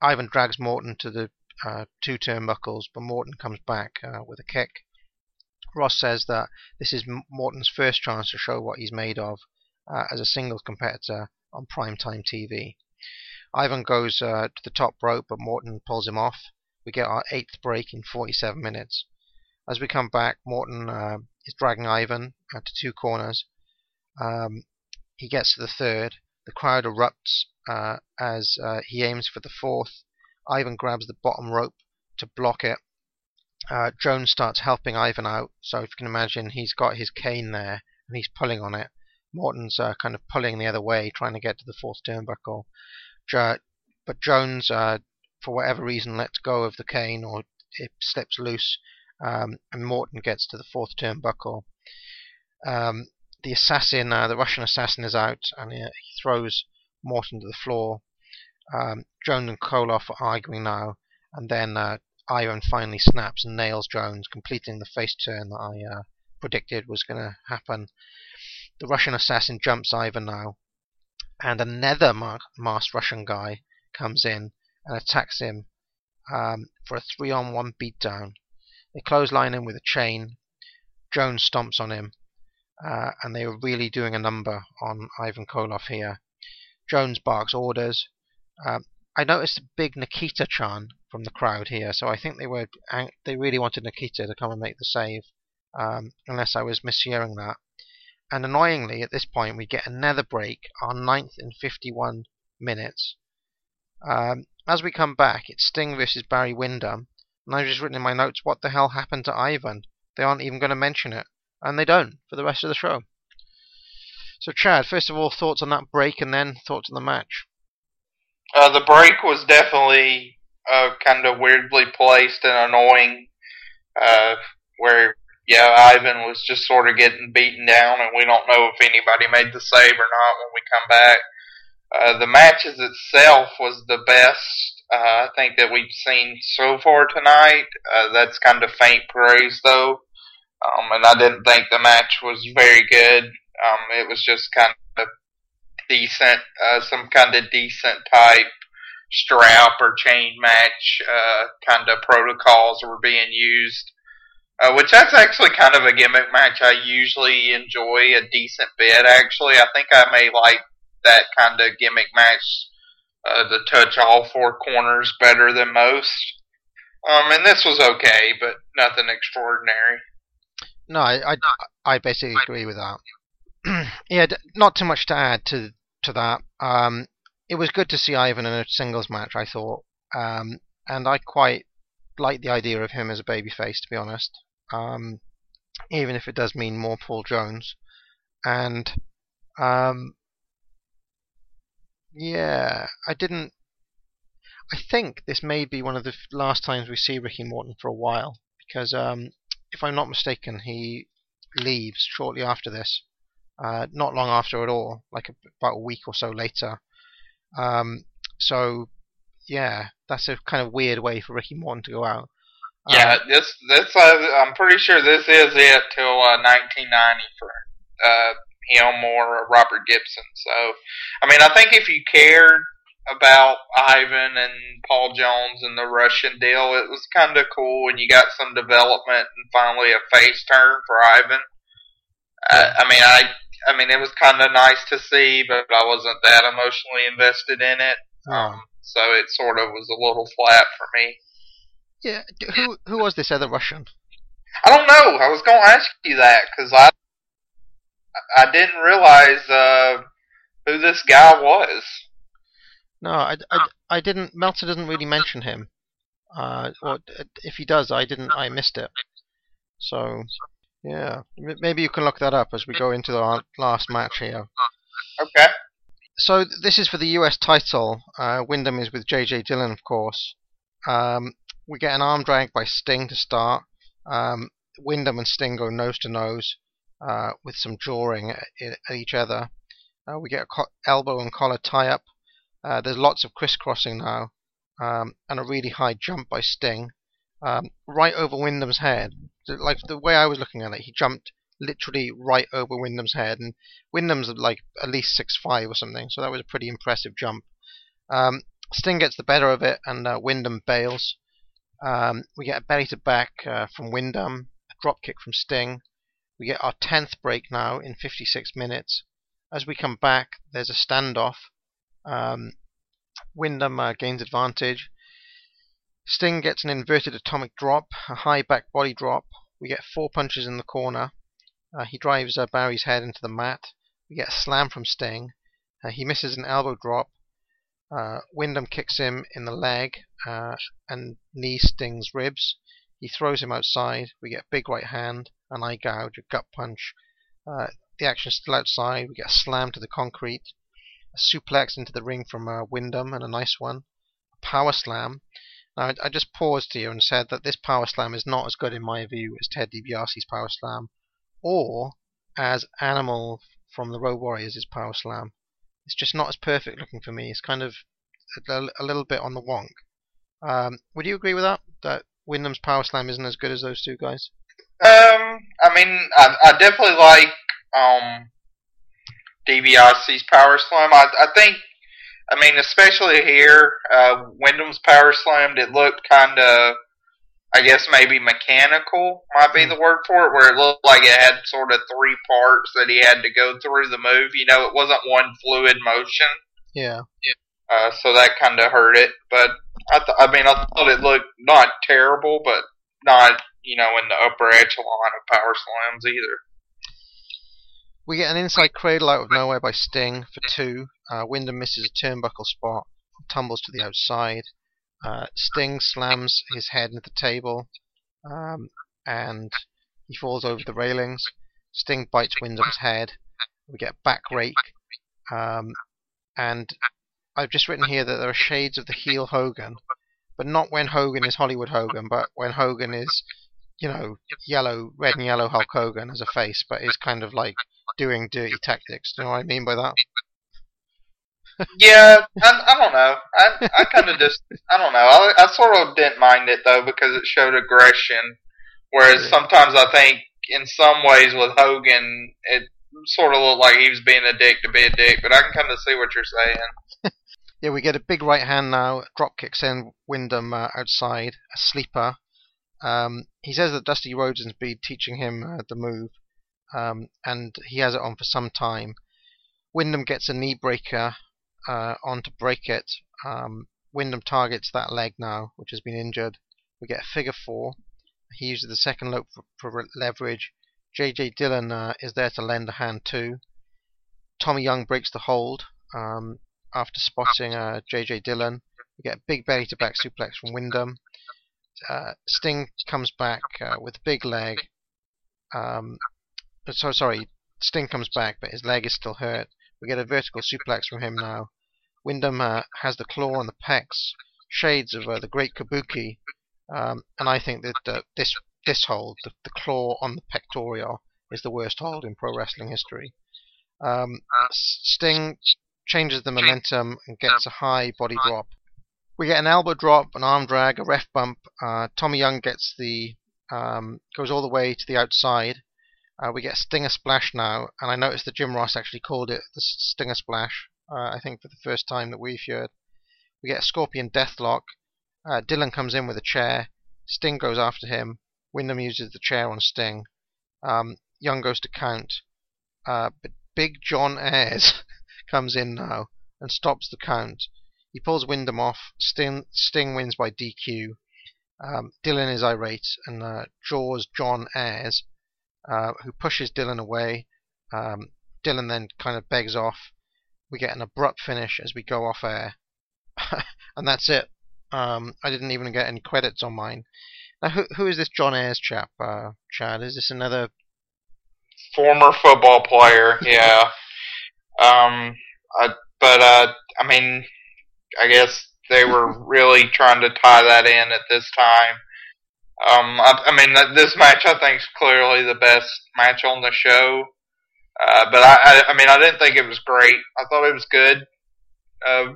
Ivan drags Morton to the uh, two turnbuckles, but Morton comes back uh, with a kick. Ross says that this is Morton's first chance to show what he's made of uh, as a singles competitor on primetime TV. Ivan goes uh, to the top rope, but Morton pulls him off. We get our eighth break in 47 minutes. As we come back, Morton uh, is dragging Ivan to two corners. Um, he gets to the third. The crowd erupts uh, as uh, he aims for the fourth. Ivan grabs the bottom rope to block it. Uh, Jones starts helping Ivan out. So if you can imagine, he's got his cane there and he's pulling on it. Morton's uh, kind of pulling the other way, trying to get to the fourth turnbuckle. But Jones, uh, for whatever reason, lets go of the cane or it slips loose, um, and Morton gets to the fourth turnbuckle. Um, the assassin, uh, the Russian assassin, is out and he, he throws Morton to the floor. Um, Jones and Koloff are arguing now, and then uh, Ivan finally snaps and nails Jones, completing the face turn that I uh, predicted was going to happen. The Russian assassin jumps Ivan now, and another masked Russian guy comes in and attacks him um, for a three-on-one beatdown. They clothesline him with a chain. Jones stomps on him, uh, and they were really doing a number on Ivan Koloff here. Jones barks orders. Um, I noticed a big Nikita chant from the crowd here, so I think they were they really wanted Nikita to come and make the save, um, unless I was mishearing that. And annoyingly, at this point, we get another break, our ninth in 51 minutes. Um, as we come back, it's Sting versus Barry Windham, and I've just written in my notes, what the hell happened to Ivan? They aren't even going to mention it, and they don't for the rest of the show. So, Chad, first of all, thoughts on that break, and then thoughts on the match. Uh, the break was definitely uh, kind of weirdly placed and annoying. Uh, where yeah, Ivan was just sort of getting beaten down, and we don't know if anybody made the save or not when we come back. Uh, the matches itself was the best uh, I think that we've seen so far tonight. Uh, that's kind of faint praise though, um, and I didn't think the match was very good. Um, it was just kind of decent, uh, some kind of decent type strap or chain match uh, kind of protocols were being used. Uh, which that's actually kind of a gimmick match I usually enjoy a decent bit. Actually, I think I may like that kind of gimmick match uh, to touch all four corners better than most. Um, and this was okay, but nothing extraordinary. No, I I, I basically agree with that. yeah, not too much to add to to that. Um, it was good to see Ivan in a singles match. I thought, um, and I quite like the idea of him as a babyface, to be honest. Um, even if it does mean more Paul Jones, and um, yeah, I didn't. I think this may be one of the last times we see Ricky Morton for a while, because um, if I'm not mistaken, he leaves shortly after this uh, not long after at all, like about a week or so later. Um, so yeah, that's a kind of weird way for Ricky Morton to go out. Yeah, um, this this uh, I'm pretty sure this is it till uh, 1990 for uh, him or Robert Gibson. So, I mean, I think if you cared about Ivan and Paul Jones and the Russian deal, it was kind of cool, and you got some development and finally a face turn for Ivan. Uh, I mean, I I mean, it was kind of nice to see, but I wasn't that emotionally invested in it. Um, so it sort of was a little flat for me. Yeah, who who was this other Russian? I don't know. I was going to ask you that because I I didn't realize uh, who this guy was. No, I, I, I didn't. Meltzer doesn't really mention him. Uh, or if he does, I didn't. I missed it. So yeah, maybe you can look that up as we go into the last match here. Okay. So this is for the US title. Uh, Windham is with JJ Dillon, of course. Um, we get an arm drag by Sting to start. Um, Windham and Sting go nose to nose uh, with some jawing at, at each other. Uh, we get a elbow and collar tie up. Uh, there's lots of crisscrossing now, um, and a really high jump by Sting, um, right over Windham's head. Like the way I was looking at it, he jumped literally right over Windham's head, and Windham's like at least six five or something, so that was a pretty impressive jump. Um, Sting gets the better of it, and uh, Windham bails. Um, we get a belly to back uh, from Windham, a drop kick from Sting. We get our tenth break now in 56 minutes. As we come back, there's a standoff. Um, Windham uh, gains advantage. Sting gets an inverted atomic drop, a high back body drop. We get four punches in the corner. Uh, he drives uh, Barry's head into the mat. We get a slam from Sting. Uh, he misses an elbow drop. Uh, Windham kicks him in the leg uh, and knee Sting's ribs. He throws him outside. We get a big right hand, an eye gouge, a gut punch. The action's still outside. We get a slam to the concrete, a suplex into the ring from uh, Windham, and a nice one. A power slam. Now, I, I just paused here and said that this power slam is not as good in my view as Ted DiBiase's power slam, or as Animal from the Road Warriors' power slam. It's just not as perfect looking for me. It's kind of a, a little bit on the wonk. Um, would you agree with that? That Windham's power slam isn't as good as those two guys? Um, I mean, I, I definitely like um DiBiase's power slam. I, I think, I mean, especially here, uh, Windham's power slammed. It looked kind of, I guess maybe mechanical might be the word for it, where it looked like it had sort of three parts that he had to go through the move. You know, it wasn't one fluid motion. Yeah. Uh, so that kind of hurt it. But I, th- I mean, I thought it looked not terrible, but not you know in the upper echelon of power slams either. We get an inside cradle out of nowhere by Sting for two. Uh, Windham misses a turnbuckle spot, tumbles to the outside. Uh, Sting slams his head into the table, um, and he falls over the railings. Sting bites Windham's head. We get back rake, um, and I've just written here that there are shades of the heel Hogan, but not when Hogan is Hollywood Hogan, but when Hogan is, you know, yellow, red and yellow Hulk Hogan as a face, but is kind of like doing dirty tactics. Do you know what I mean by that? Yeah, I, I don't know. I I kind of just I don't know. I, I sort of didn't mind it though because it showed aggression, whereas Yeah. sometimes I think in some ways with Hogan it sort of looked like he was being a dick to be a dick. But I can kind of see what you're saying. Yeah, we get a big right hand now. Drop kicks in Windham uh, outside, a sleeper. Um, he says that Dusty Rhodes has been teaching him uh, the move, um, and he has it on for some time. Windham gets a knee breaker uh, on to break it. Um, Windham targets that leg now, which has been injured. We get a figure four. He uses the second lope for, for leverage. JJ Dillon uh, is there to lend a hand too. Tommy Young breaks the hold. Um, after spotting uh, JJ Dillon. We get a big belly to back suplex from Windham. Uh, Sting comes back uh, with a big leg. Um, so sorry, Sting comes back, but his leg is still hurt. We get a vertical suplex from him now. Windham uh, has the claw on the pecs, shades of uh, the Great Kabuki, um, and I think that uh, this this hold, the, the claw on the pectoral, is the worst hold in pro wrestling history. Um, Sting changes the momentum and gets a high body drop. We get an elbow drop, an arm drag, a ref bump. Uh, Tommy Young gets the um, goes all the way to the outside. Uh, we get Stinger Splash now, and I noticed that Jim Ross actually called it the Stinger Splash. Uh, I think for the first time that we've heard. We get a Scorpion Deathlock. Uh, Dillon comes in with a chair. Sting goes after him. Windham uses the chair on Sting. Um, Young goes to count. Uh, but Big John Ayers comes in now and stops the count. He pulls Windham off. Sting, Sting wins by DQ. Um, Dillon is irate and uh, draws John Ayers, uh, who pushes Dillon away. Um, Dillon then kind of begs off. We get an abrupt finish as we go off air, and that's it. Um, I didn't even get any credits on mine. Now, who, who is this John Ayers chap, uh, Chad? Is this another? Former football player, yeah. Um, I, but uh, I mean, I guess they were really trying to tie that in at this time. Um, I, I mean, this match I think is clearly the best match on the show. Uh, but I, I, I mean, I didn't think it was great. I thought it was good. Uh,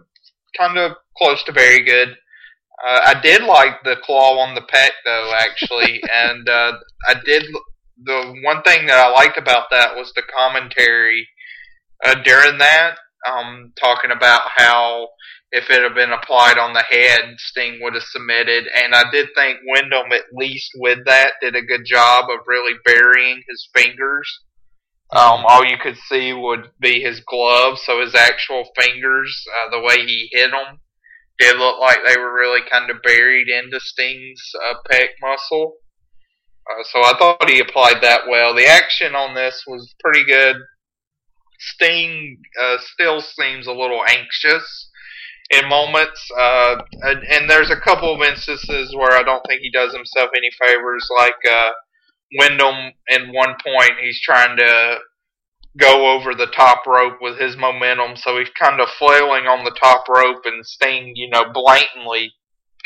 kind of close to very good. Uh, I did like the claw on the pec though, actually, and uh, I did. The one thing that I liked about that was the commentary uh, during that, um, talking about how if it had been applied on the head, Sting would have submitted. And I did think Windham, at least with that, did a good job of really burying his fingers. Um, all you could see would be his gloves, so his actual fingers, uh, the way he hit them, did look like they were really kind of buried into Sting's uh, pec muscle. Uh, so I thought he applied that well. The action on this was pretty good. Sting uh, still seems a little anxious in moments, uh, and, and there's a couple of instances where I don't think he does himself any favors, like uh, Windham. In one point, he's trying to go over the top rope with his momentum, so he's kind of flailing on the top rope, and Sting, you know, blatantly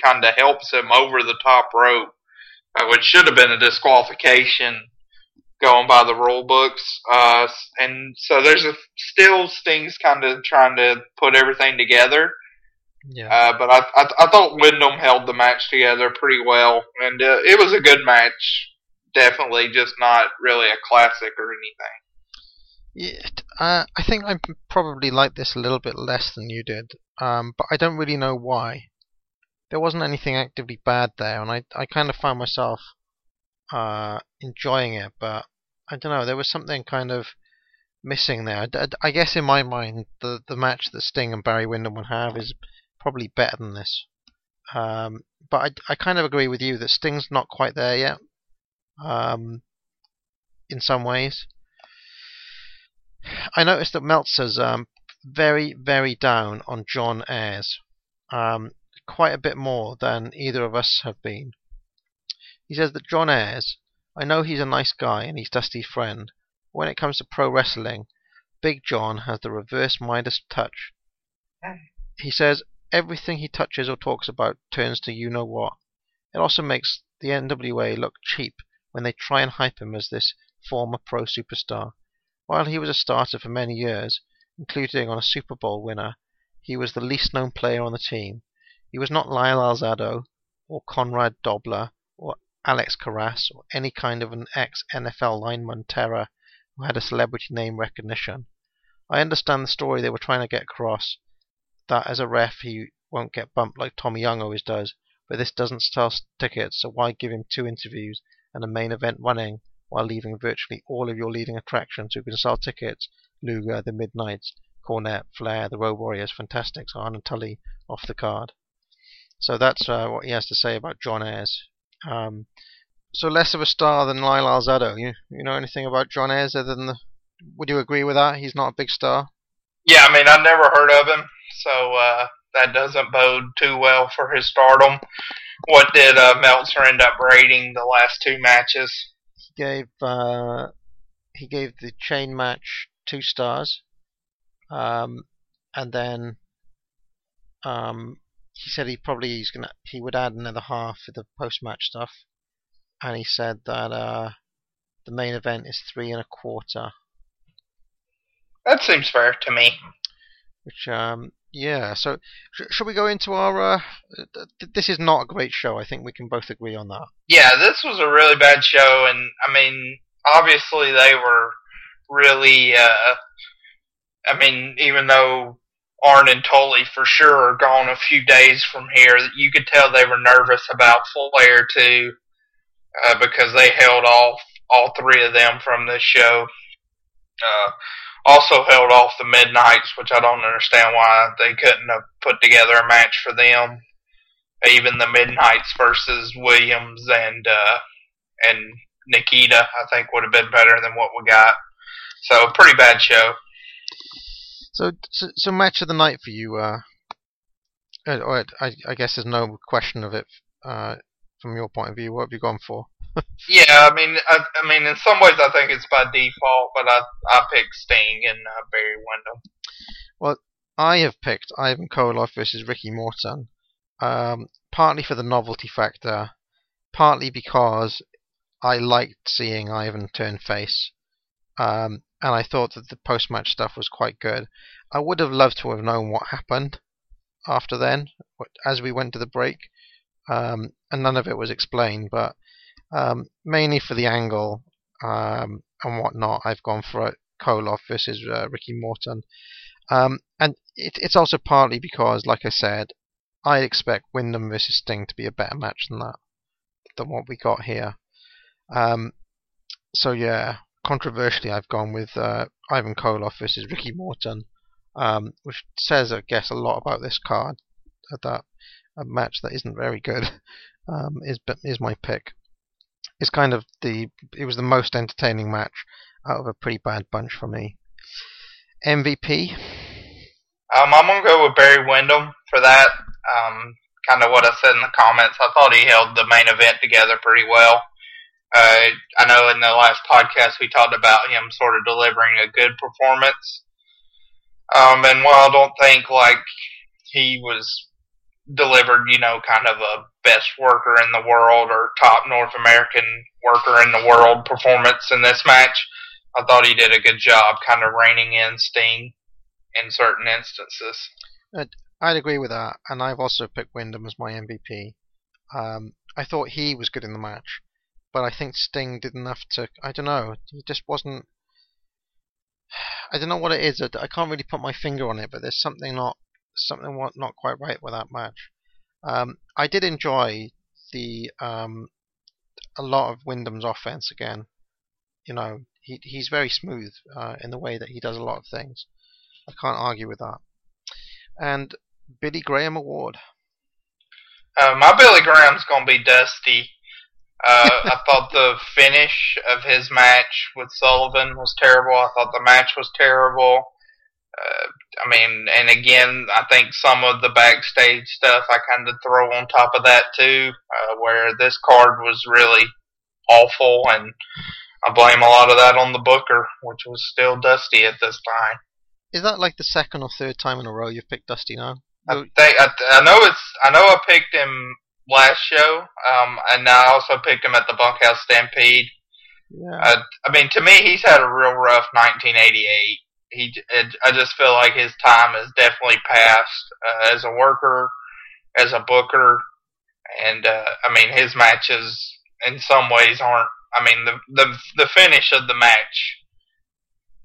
kind of helps him over the top rope, uh, which should have been a disqualification going by the rule books. Uh, and so there's a still Sting's kind of trying to put everything together. Yeah. Uh, but I, I I thought Windham held the match together pretty well, and uh, it was a good match. Definitely, just not really a classic or anything. Yeah, uh, I think I probably like this a little bit less than you did, um, but I don't really know why. There wasn't anything actively bad there, and I I kind of found myself uh, enjoying it, but I don't know. There was something kind of missing there. I guess in my mind, the the match that Sting and Barry Windham would have is probably better than this. Um, but I, I kind of agree with you that Sting's not quite there yet. Um, in some ways, I noticed that Meltzer's um, very, very down on John Ayers. Um, quite a bit more than either of us have been. He says that John Ayers, I know he's a nice guy and he's Dusty's friend. But when it comes to pro wrestling, Big John has the reverse Midas touch. He says everything he touches or talks about turns to you know what. It also makes the NWA look cheap when they try and hype him as this former pro superstar. While he was a starter for many years, including on a Super Bowl winner, he was the least known player on the team. He was not Lyle Alzado or Conrad Dobler or Alex Karras or any kind of an ex NFL lineman terror who had a celebrity name recognition. I understand the story they were trying to get across that as a ref he won't get bumped like Tommy Young always does, but this doesn't sell tickets, so why give him two interviews and a main event running while leaving virtually all of your leading attractions who can sell tickets Luger, the Midnights, Cornette, Flair, the Road Warriors, Fantastics, Arn and Tully off the card. So that's uh, what he has to say about John Ayers. Um, so less of a star than Lyle Alzado. You you know anything about John Ayers other than the? Would you agree with that? He's not a big star. Yeah, I mean, I've never heard of him, so uh, that doesn't bode too well for his stardom. What did uh, Meltzer end up rating the last two matches? He gave uh, he gave the chain match two stars, um, and then um, he said he probably he's gonna he would add another half for the post match stuff, and he said that uh, the main event is three and a quarter, That seems fair to me. which um, yeah. So sh- should we go into our? Uh, th- th- this is not a great show. I think we can both agree on that. Yeah, this was a really bad show, and I mean, obviously they were really. Uh, I mean, even though Arn and Tully for sure are gone a few days from here, you could tell they were nervous about Flair too, uh, because they held off all three of them from this show. Uh, also held off the Midnights, which I don't understand why they couldn't have put together a match for them. Even the Midnights versus Williams and uh, and Nikita, I think would have been better than what we got. So a pretty bad show. So, so, so match of the night for you. Uh, uh, I, I guess there's no question of it uh, from your point of view. What have you gone for? Yeah, I mean, I, I mean, in some ways, I think it's by default, but I I picked Sting and uh, Barry Windham. Well, I have picked Ivan Koloff versus Ricky Morton, um, partly for the novelty factor, partly because I liked seeing Ivan turn face, um, and I thought that the post-match stuff was quite good. I would have loved to have known what happened after then, as we went to the break, um, and none of it was explained. But um, mainly for the angle um, and whatnot, I've gone for. Koloff versus uh, Ricky Morton. Um, and it, it's also partly because, like I said, I expect Windham versus Sting to be a better match than that, than what we got here. Um, so yeah, controversially, I've gone with uh, Ivan Koloff versus Ricky Morton, um, which says, I guess, a lot about this card. That a match that isn't very good um, is is my pick. It's kind of the it was the most entertaining match out of a pretty bad bunch for me. MVP. Um, I'm gonna go with Barry Windham for that. Um, kind of what I said in the comments. I thought he held the main event together pretty well. Uh, I know in the last podcast we talked about him sort of delivering a good performance. Um, and while I don't think like he was delivered, you know, kind of a best worker in the world or top North American worker in the world performance in this match, I thought he did a good job kind of reining in Sting in certain instances. I'd agree with that, and I've also picked Windham as my MVP. Um, I thought he was good in the match, but I think Sting did enough to. I don't know. He just wasn't. I don't know what it is. I, I can't really put my finger on it, but there's something not something not quite right with that match. Um, I did enjoy the um, a lot of Windham's offense again. You know, he he's very smooth uh, in the way that he does a lot of things. I can't argue with that. And Billy Graham Award. Uh, my Billy Graham's gonna be Dusty. Uh, I thought the finish of his match with Sullivan was terrible. I thought the match was terrible. Uh, I mean, and again, I think some of the backstage stuff I kind of throw on top of that too, uh, where this card was really awful, and I blame a lot of that on the Booker, which was still Dusty at this time. Is that like the second or third time in a row you've picked Dusty now? I think I, I know it's I know I picked him last show, um, and I also picked him at the Bunkhouse Stampede. Yeah. I, I mean, to me, he's had a real rough 1988. He, I just feel like his time is definitely passed uh, as a worker, as a booker, and uh, I mean, his matches in some ways aren't. I mean, the the the finish of the match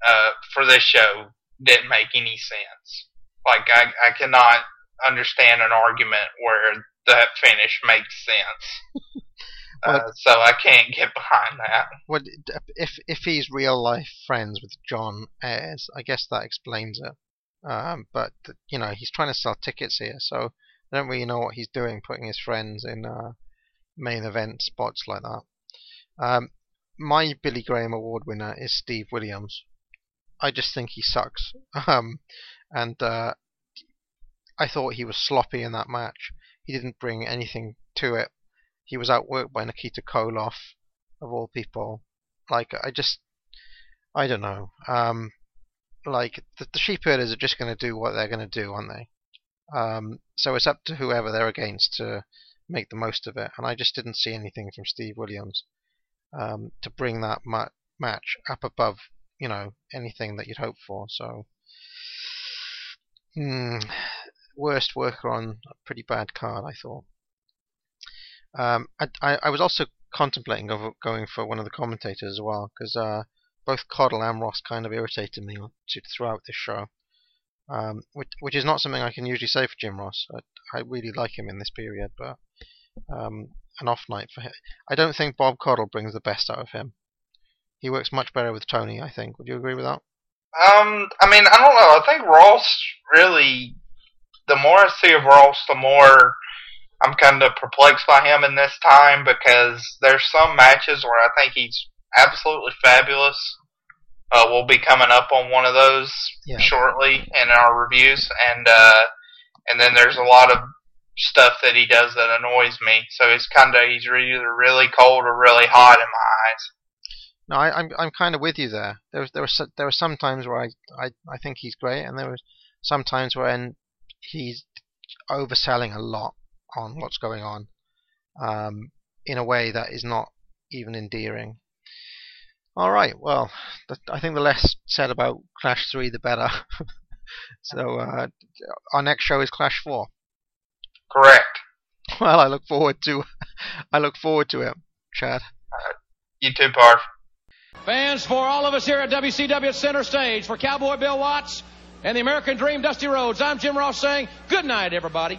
uh, for this show didn't make any sense. Like, I I cannot understand an argument where that finish makes sense. Uh, so I can't get behind that. Well, if if he's real life friends with John Ayers, I guess that explains it. Um, but you know, he's trying to sell tickets here, so I don't really know what he's doing, putting his friends in uh, main event spots like that. Um, my Billy Graham Award winner is Steve Williams. I just think he sucks, um, and uh, I thought he was sloppy in that match. He didn't bring anything to it. He was outworked by Nikita Koloff, of all people. Like I just, I don't know. Um, like the, the sheep herders are just going to do what they're going to do, aren't they? Um, so it's up to whoever they're against to make the most of it. And I just didn't see anything from Steve Williams um, to bring that ma- match up above, you know, anything that you'd hope for. So, hmm, worst worker on a pretty bad card, I thought. Um, I, I, was also contemplating going for one of the commentators as well because uh, both Caudle and Ross kind of irritated me throughout this show, um, which which is not something I can usually say for Jim Ross. I, I really like him in this period, but um, an off night for him. I don't think Bob Caudle brings the best out of him. He works much better with Tony. I think. Would you agree with that? Um, I mean, I don't know. I think Ross really. The more I see of Ross, the more I'm kind of perplexed by him in this time because there's some matches where I think he's absolutely fabulous. Uh, we'll be coming up on one of those Yeah. shortly in our reviews, and uh, and then there's a lot of stuff that he does that annoys me. So it's kind of he's either really cold or really hot in my eyes. No, I, I'm I'm kind of with you there. There was there was there were some times where I, I I think he's great, and there was some times when he's overselling a lot on what's going on, um, in a way that is not even endearing. All right, well, I think the less said about Clash Three, the better. so uh, our next show is Clash Four. Correct. Well, I look forward to I look forward to it, Chad. You too, Parv. Fans, for all of us here at WCW Center Stage, for Cowboy Bill Watts and the American Dream Dusty Rhodes, I'm Jim Ross saying good night, everybody.